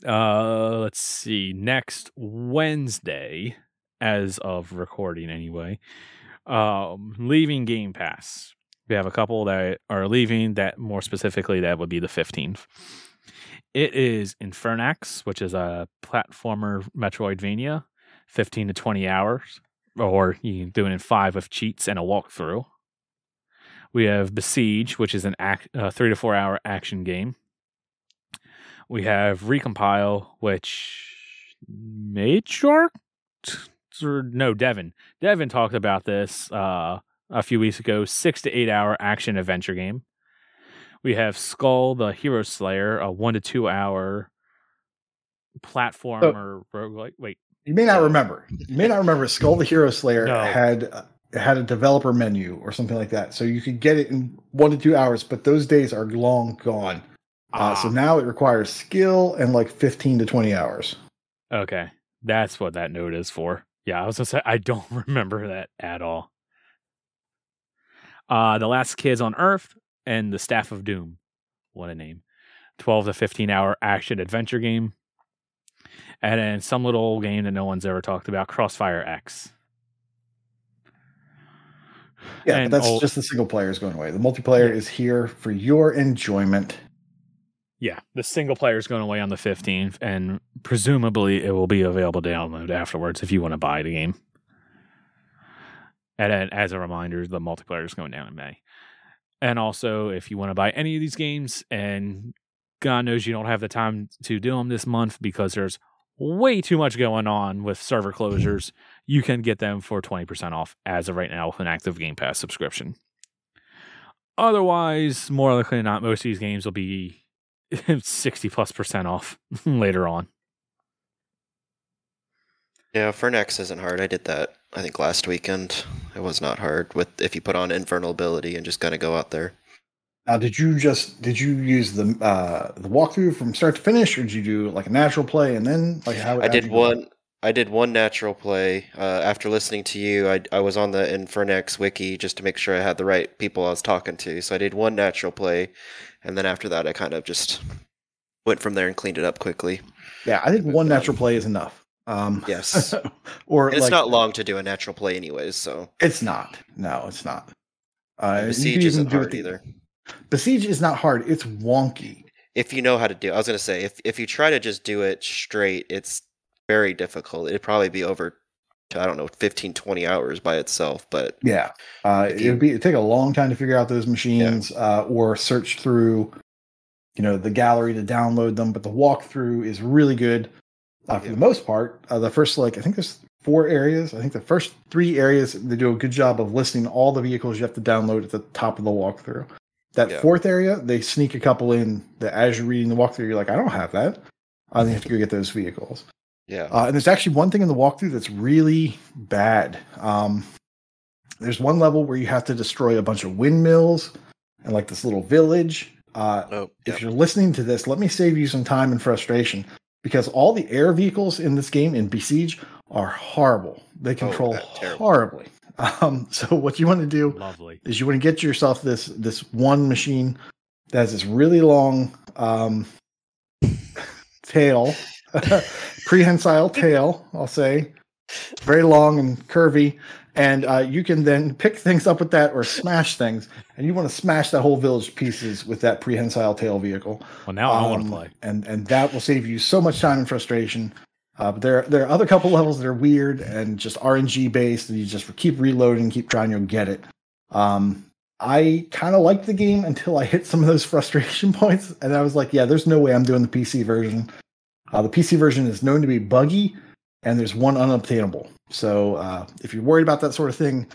uh, let's see. Next Wednesday, as of recording anyway, um, leaving Game Pass. We have a couple that are leaving. That more specifically, that would be the fifteenth. It is Infernax, which is a platformer Metroidvania, 15 to 20 hours, or you can do it in five with cheats and a walkthrough. We have Besiege, which is an act, uh, three to four hour action game. We have Recompile, which Matriarch or no, Devin. Devin talked about this uh, a few weeks ago. Six to eight hour action adventure game. We have Skull the Hero Slayer, a one to two hour platformer roguelike. Wait, You may not remember. You may not remember. Skull the Hero Slayer No. had uh, had a developer menu or something like that, so you could get it in one to two hours. But those days are long gone. Uh, so Ah. now it requires skill and like fifteen to twenty hours. Okay, that's what that note is for. Yeah, I was gonna say I don't remember that at all. Uh, the last kids on Earth and the Staff of Doom. What a name! Twelve to fifteen hour action adventure game, and then some little game that no one's ever talked about, Crossfire X. Yeah, And but that's all- just the single player is going away. The multiplayer is here for your enjoyment. Yeah, the single player is going away on the fifteenth, and presumably it will be available to download afterwards if you want to buy the game. And then, as a reminder, the multiplayer is going down in May. And also, if you want to buy any of these games, and God knows you don't have the time to do them this month because there's way too much going on with server closures, you can get them for 20% off as of right now with an active Game Pass subscription. Otherwise, more likely than not, most of these games will be 60 plus percent off later on. Yeah, Fernex isn't hard. I did that I think last weekend. It was not hard with if you put on invulnerability and just kind of go out there. Now, did you just did you use the uh the walkthrough from start to finish, or did you do like a natural play and then like how? I how'd did one. go? I did one natural play. Uh, after listening to you, I, I was on the Infernax wiki just to make sure I had the right people I was talking to. So I did one natural play, and then after that, I kind of just went from there and cleaned it up quickly. Yeah, I think one Um, natural play is enough. Um, Yes. or And it's like, not long to do a natural play, anyways. So It's not. No, it's not. Uh, the you siege isn't do it hard the- either. Besiege is not hard. It's wonky. If you know how to do, I was gonna say if if you try to just do it straight, it's very difficult. It'd probably be over, I don't know, 15, 20 hours by itself. But Yeah, uh, it'd be it'd take a long time to figure out those machines uh, or search through, you know, the gallery to download them. But the walkthrough is really good uh, for Yeah. the most part. Uh, the first like I think there's four areas. I think the first three areas they do a good job of listing all the vehicles you have to download at the top of the walkthrough. That Yeah. fourth area, they sneak a couple in that as you're reading the walkthrough, you're like, I don't have that. I then you have to go get those vehicles. Yeah, Uh, and there's actually one thing in the walkthrough that's really bad. Um, there's one level where you have to destroy a bunch of windmills and like this little village. Uh, oh, if you're listening to this, let me save you some time and frustration because all the air vehicles in this game in Besiege are horrible. They control that- terrible. horribly. Um, so what you want to do Lovely. is you want to get yourself this this one machine that has this really long um, tail, prehensile tail, I'll say, very long and curvy, and uh, you can then pick things up with that or smash things, and you want to smash that whole village to pieces with that prehensile tail vehicle. Well, now I want Um, to play. and and that will save you so much time and frustration. Uh, but there there are other couple levels that are weird and just RNG based, and you just keep reloading, keep trying you'll get it. Um, I kind of liked the game until I hit some of those frustration points, and I was like, yeah, there's no way I'm doing the PC version. Uh, the PC version is known to be buggy, and there's one unobtainable. So uh, if you're worried about that sort of thing,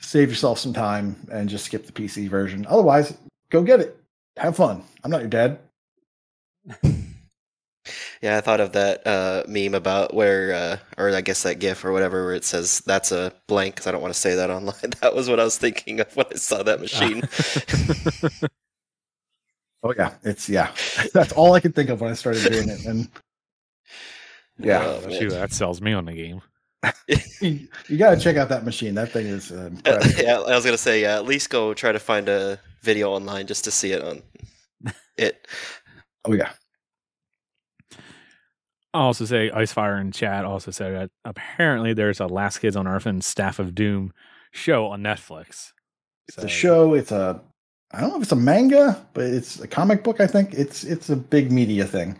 save yourself some time and just skip the PC version. Otherwise, go get it. Have fun. I'm not your dad. Yeah, I thought of that uh, meme about where, uh, or I guess that GIF or whatever, where it says that's a blank because I don't want to say that online. That was what I was thinking of when I saw that machine. Oh yeah, it's yeah. That's all I could think of when I started doing it, and yeah, Oh. Shoot, that sells me on the game. you, you got to check out that machine. That thing is uh, yeah, I was gonna say, yeah, at least go try to find a video online just to see it on it. Oh yeah, I'll also say Icefire in chat also said that apparently there's a Last Kids on Earth and Staff of Doom show on Netflix. it's a show. It's a I don't know if it's a manga, but it's a comic book. I think it's it's a big media thing.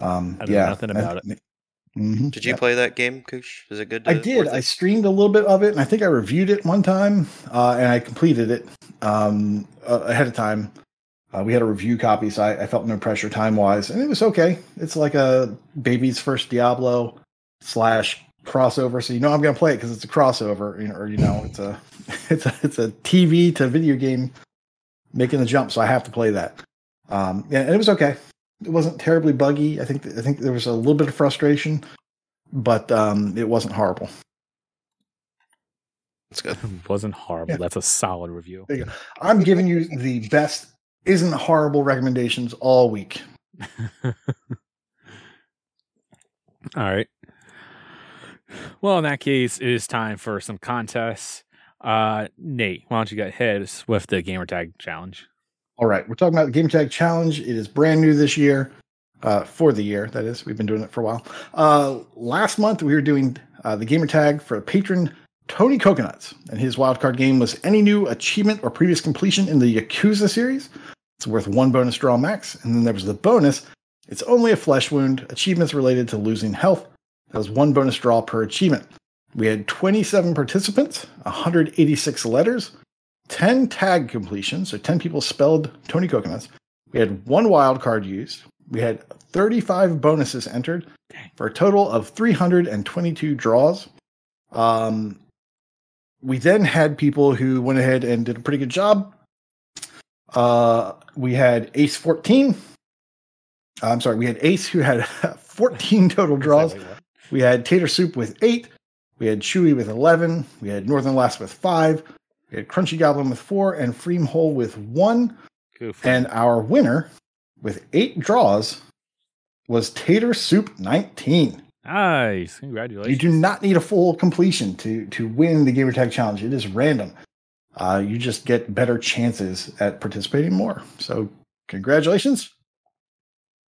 Um, I know yeah, nothing about it. Mhm. Did you Yeah. play that game, Koosh? Is it good? I did. I streamed a little bit of it, and I think I reviewed it one time, uh, and I completed it um, uh, ahead of time. Uh, we had a review copy, so I, I felt no pressure time wise, and it was okay. It's like a baby's first Diablo slash crossover, so you know I'm going to play it because it's a crossover, you know, or you know it's a it's a it's a TV to video game making the jump, so I have to play that. Um, yeah, and it was okay. It wasn't terribly buggy. I think I think there was a little bit of frustration, but um, it wasn't horrible. That's good. It wasn't horrible. Yeah. That's a solid review. I'm giving you the best isn't horrible recommendations all week. All right. Well, in that case, it is time for some contests. Uh, Nate, why don't you get ahead with the gamertag challenge? All right, we're talking about the Game Tag Challenge. It is brand new this year, uh, for the year. That is, we've been doing it for a while. Uh, last month we were doing uh, the Gamer Tag for patron Tony Coconuts, and his wildcard game was any new achievement or previous completion in the Yakuza series. It's worth one bonus draw max, and then there was the bonus. It's only a flesh wound. Achievements related to losing health. That was one bonus draw per achievement. We had 27 participants, 186 letters, 10 tag completions, so 10 people spelled Tony Coconuts. We had one wild card used. We had 35 bonuses entered for a total of 322 draws. Um, we then had people who went ahead and did a pretty good job. Uh, we had Ace 14. I'm sorry, we had Ace who had 14 total draws. We had Tater Soup with eight. We had Chewy with 11. We had Northern Last with five. We had Crunchy Goblin with four and Freem Hole with one. Goof. And our winner with eight draws was Tater Soup 19. nice. Congratulations. You do not need a full completion to to win the Gamer Tag Challenge. It is random. Uh, you just get better chances at participating more. So congratulations.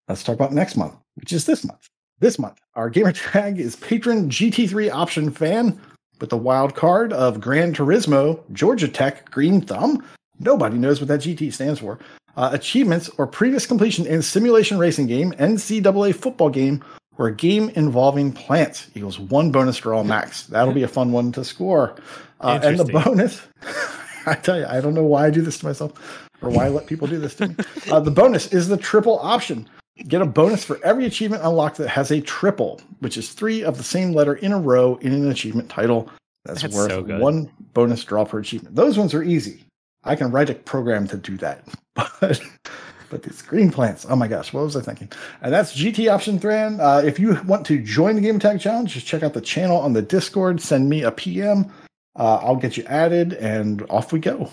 Let's talk about next month, which is this month. This month, our gamer tag is patron GT3 option fan with the wild card of Gran Turismo, Georgia Tech, Green Thumb. Nobody knows what that GT stands for. Uh, achievements or previous completion in simulation racing game, NCAA football game, or a game involving plants equals one bonus draw max. That'll be a fun one to score. Uh, and the bonus, I tell you, I don't know why I do this to myself or why I let people do this to me. Uh, the bonus is the triple option. Get a bonus for every achievement unlocked that has a triple, which is three of the same letter in a row in an achievement title. That's, That's worth so one bonus draw per achievement. Those ones are easy. I can write a program to do that. But but these green plants, oh my gosh, what was I thinking? And that's GT option Thran. Uh, if you want to join the Game Tag Challenge, just check out the channel on the Discord. Send me a PM. Uh, I'll get you added, and off we go.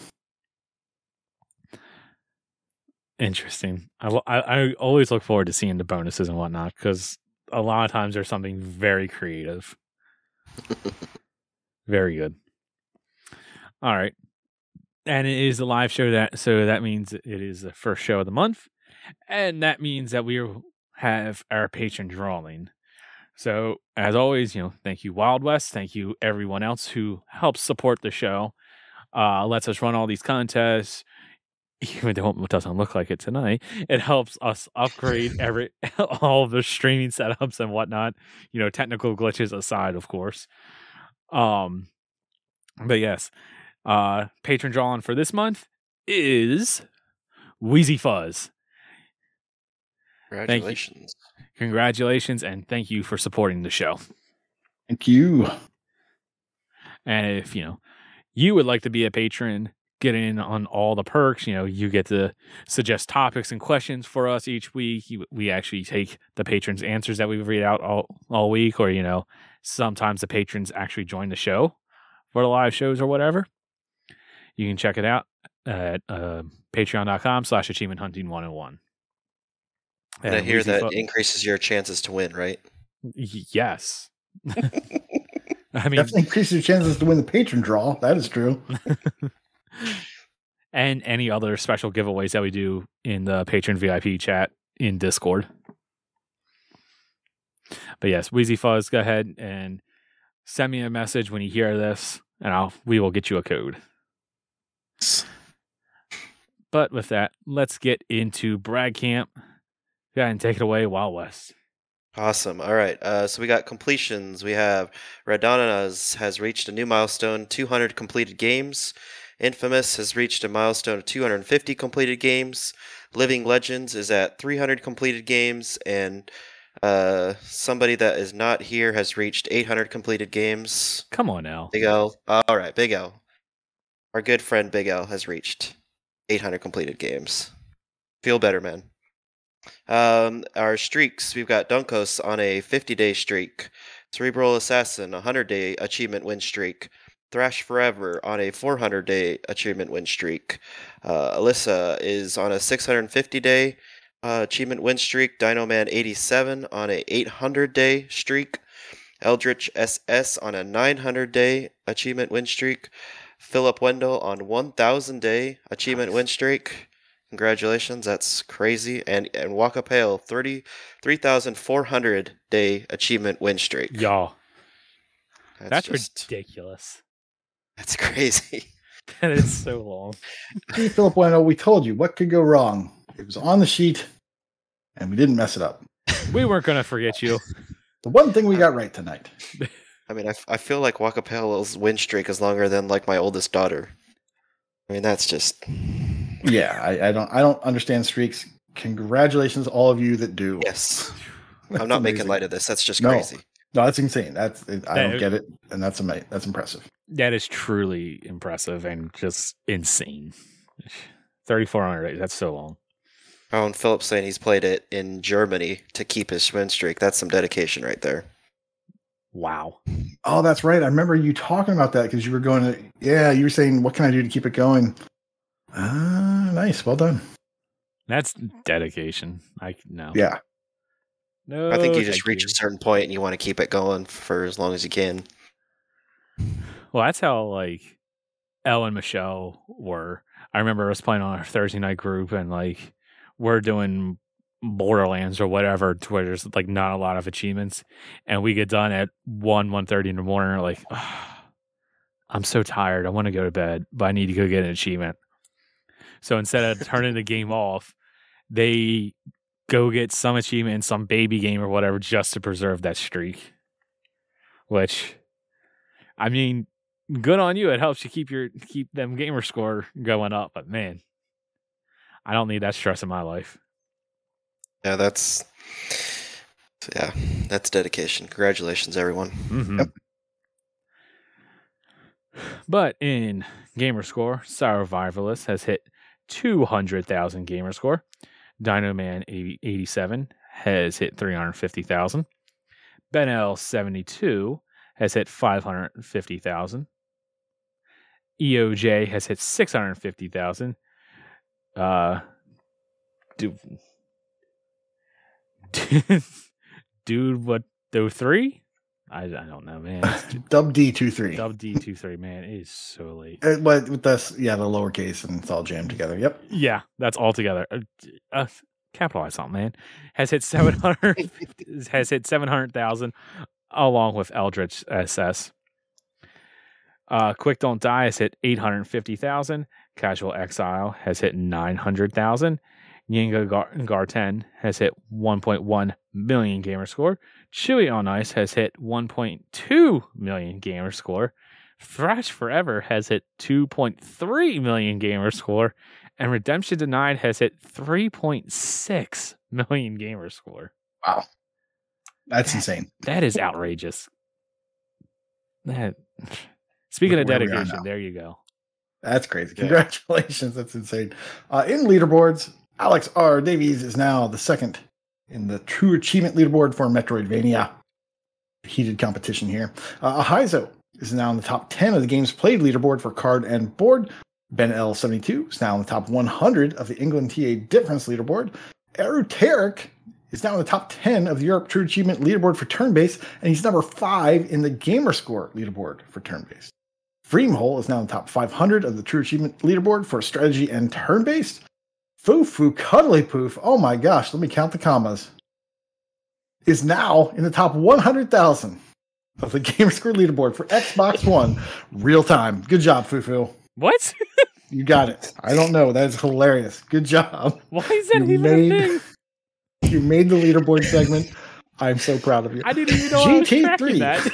Interesting. I, I, I always look forward to seeing the bonuses and whatnot because a lot of times there's something very creative. very good. All right. And it is a live show that so that means it is the first show of the month. And that means that we have our patron drawing. So as always, you know, thank you Wild West, thank you everyone else who helps support the show. Uh lets us run all these contests even though it doesn't look like it tonight, it helps us upgrade every all the streaming setups and whatnot. You know, technical glitches aside, of course. Um, but yes, uh, patron drawing for this month is Wheezy Fuzz. Congratulations. Congratulations and thank you for supporting the show. Thank you. And if you know you would like to be a patron, get in on all the perks. You know, you get to suggest topics and questions for us each week. We actually take the patrons' answers that we read out all all week, or you know, sometimes the patrons actually join the show for the live shows or whatever. You can check it out at uh, patreon.com slash achievement hunting 101. And I And hear that Fu- increases your chances to win, right? Y- yes. I mean, Definitely increases your chances to win the patron draw. That is true. and any other special giveaways that we do in the patron VIP chat in Discord. But yes, Wheezy Fuzz, go ahead and send me a message when you hear this, and I'll we will get you a code. But with that, let's get into Brad Camp. Go ahead and take it away, Wild West. Awesome. All right. Uh, so we got completions. We have Radonana's has reached a new milestone 200 completed games. Infamous has reached a milestone of 250 completed games. Living Legends is at 300 completed games. And Uh, somebody that is not here has reached 800 completed games. Come on now. Big L. All right, Big L. Our good friend Big L has reached 800 completed games. Feel better, man. Um, our streaks, we've got Dunkos on a 50 day streak, Cerebral Assassin, a 100 day achievement win streak, Thrash Forever on a 400 day achievement win streak, uh, Alyssa is on a 650 day uh, achievement win streak, Dino Man 87 on a 800 day streak, Eldritch SS on a 900 day achievement win streak, Philip Wendell on 1000 day achievement win streak. Congratulations, that's crazy. And and Waka Pale 30 3400 day achievement win streak. Y'all, that's, just- ridiculous. That's crazy. That is so long. See, Philip Bueno, we told you what could go wrong. It was on the sheet, and we didn't mess it up. We weren't going to forget you. The one thing we got right tonight. I mean, I, f- I feel like Waka Pale's win streak is longer than like my oldest daughter. I mean, that's just Yeah, I, I don't I don't understand streaks. Congratulations, all of you that do. yes. That's I'm not making light of this. That's just No. crazy. No, that's insane. That's I That- don't get it, and that's amazing. That's impressive. That is truly impressive and just insane. 3,400. That's so long. Oh, and Philip's saying he's played it in Germany to keep his win streak. That's some dedication right there. Wow. Oh, that's right. I remember you talking about that because you were going to. Yeah, you were saying, "What can I do to keep it going?" Ah, nice. Well done. That's dedication. I no. Yeah. No. I think you just thank reach you. a certain point and you want to keep it going for as long as you can. Well, that's how like Elle and Michelle were. I remember us playing on our Thursday night group and like we're doing Borderlands or whatever to where there's like not a lot of achievements. And we get done at one, one thirty in the morning, and we're like, "Ah, I'm so tired. I want to go to bed, but I need to go get an achievement. So instead of turning the game off, they go get some achievement in some baby game or whatever just to preserve that streak. Which I mean, good on you. It helps you keep your keep them gamer score going up. But man, I don't need that stress in my life. Yeah, that's yeah, that's dedication. Congratulations, everyone. hmm Yep. But in gamer score, Survivalist has hit 200,000 gamer score. Dino Man 80, 87 has hit 350,000. Ben L 72 has hit 550,000. EOJ has hit 650,000. Uh, dude, dude, what, do three? I, I don't know, man. Dub D two three. Dub D two three, man, it is so late. Uh, But with this, yeah, the lowercase and it's all jammed together. Yep. Yeah, that's all together. Uh, uh, capitalize on man. Has hit seven hundred. has hit seven hundred thousand, along with Eldritch SS. Uh, Quick Don't Die has hit eight hundred fifty thousand. Casual Exile has hit nine hundred thousand. Yinga Gar- Garten has hit 1.1 million gamer score. Chewy on Ice has hit 1.2 million gamer score. Thrash Forever has hit 2.3 million gamer score. And Redemption Denied has hit 3.6 million gamer score. Wow. That's insane. That is outrageous. That. Speaking of Look where we dedication, there you go. That's crazy. Yeah. Congratulations. That's insane. Uh, in leaderboards, Alex R. Davies is now the second in the True Achievement leaderboard for Metroidvania. Heated competition here. Uh, Ahizo is now in the top 10 of the games played leaderboard for card and board. Ben L72 is now in the top 100 of the England TA difference leaderboard. Eruteric is now in the top 10 of the Europe True Achievement leaderboard for turn based, and he's number five in the Gamerscore leaderboard for turn based. Freemhole is now in the top 500 of the True Achievement leaderboard for strategy and turn based. Fufu Cuddly Poof, oh my gosh, let me count the commas, is now in the top 100,000 of the Gamerscore leaderboard for Xbox One real time. Good job, Fufu. What? You got it. I don't know. That is hilarious. Good job. Why is that You made-? You made the leaderboard segment. I'm so proud of you. I didn't even know I was tracking GT3. that.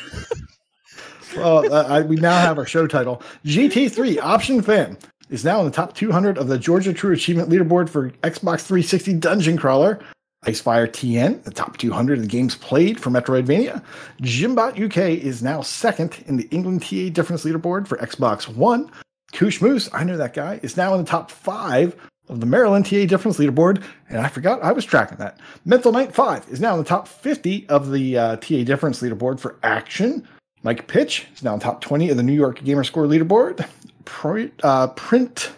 well, uh, I, we now have our show title. GT3 Option Fan is now in the top 200 of the Georgia True Achievement leaderboard for Xbox 360 Dungeon Crawler. Icefire TN, the top 200 of the games played for Metroidvania. Jimbot UK is now second in the England TA difference leaderboard for Xbox One. Koosh Moose, I know that guy, is now in the top five of the Maryland TA difference leaderboard, and I forgot I was tracking that. Mental Knight 5 is now in the top 50 of the uh, TA difference leaderboard for Action. Mike Pitch is now in top 20 of the New York Gamer Score leaderboard. Pro, uh, print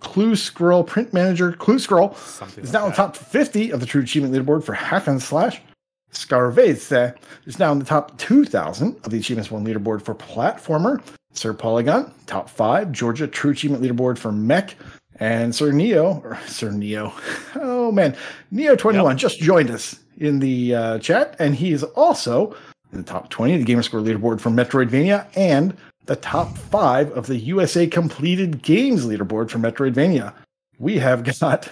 Clue Scroll Print Manager Clue Scroll Something is like now in the top 50 of the True Achievement Leaderboard for Hack and Slash. Scarvese is now in the top 2,000 of the Achievements 1 leaderboard for Platformer. Sir Polygon, top 5. Georgia True Achievement Leaderboard for Mech. And Sir Neo, or Sir Neo, oh man, Neo21 just joined us in the uh, chat, and he is also in the top 20 of the Gamer Score Leaderboard for Metroidvania and the top 5 of the USA Completed Games Leaderboard for Metroidvania we have got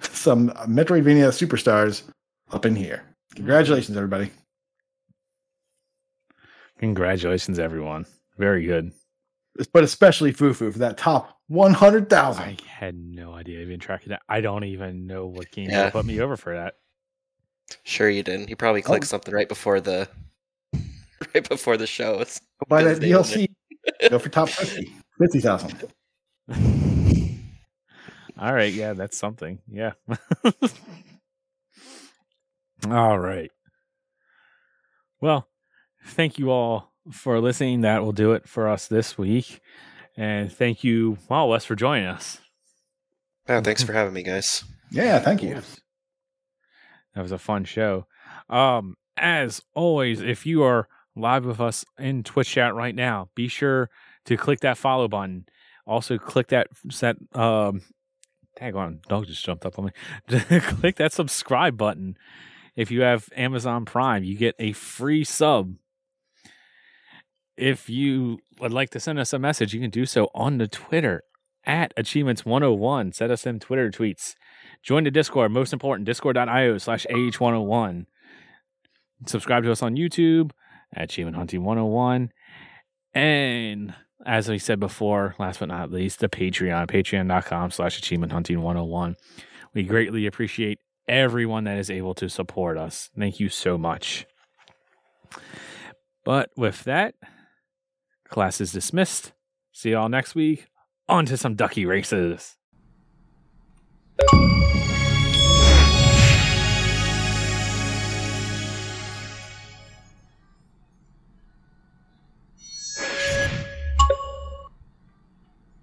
some Metroidvania superstars up in here. Congratulations, everybody. Congratulations, everyone. Very good. But especially Fufu for that top 100,000. I had no idea I've been tracking that. I don't even know what game Yeah. put me over for that. Sure, you didn't. You probably clicked Oh. something right before the right before the show. It's, Go buy that DLC. Go for top 50. 50,000. All right, yeah, that's something. Yeah. all right. Well, thank you all for listening. That will do it for us this week. And thank you, well, Wes, for joining us. wow, thanks for having me, guys. Yeah, thank you. That was a fun show. Um, as always, if you are live with us in Twitch chat right now, be sure to click that follow button. Also, click that set. Um, tag on dog just jumped up on me. click that subscribe button. If you have Amazon Prime, you get a free sub. If you would like to send us a message, you can do so on the Twitter at Achievements101. Send us some Twitter tweets. Join the Discord. Most important, discord.io slash AH101. Subscribe to us on YouTube Achievement Hunting 101. And as we said before, last but not least, the Patreon, patreon.com slash achievement hunting 101. We greatly appreciate everyone that is able to support us. Thank you so much. But with that, class is dismissed. See y'all next week. On to some ducky races.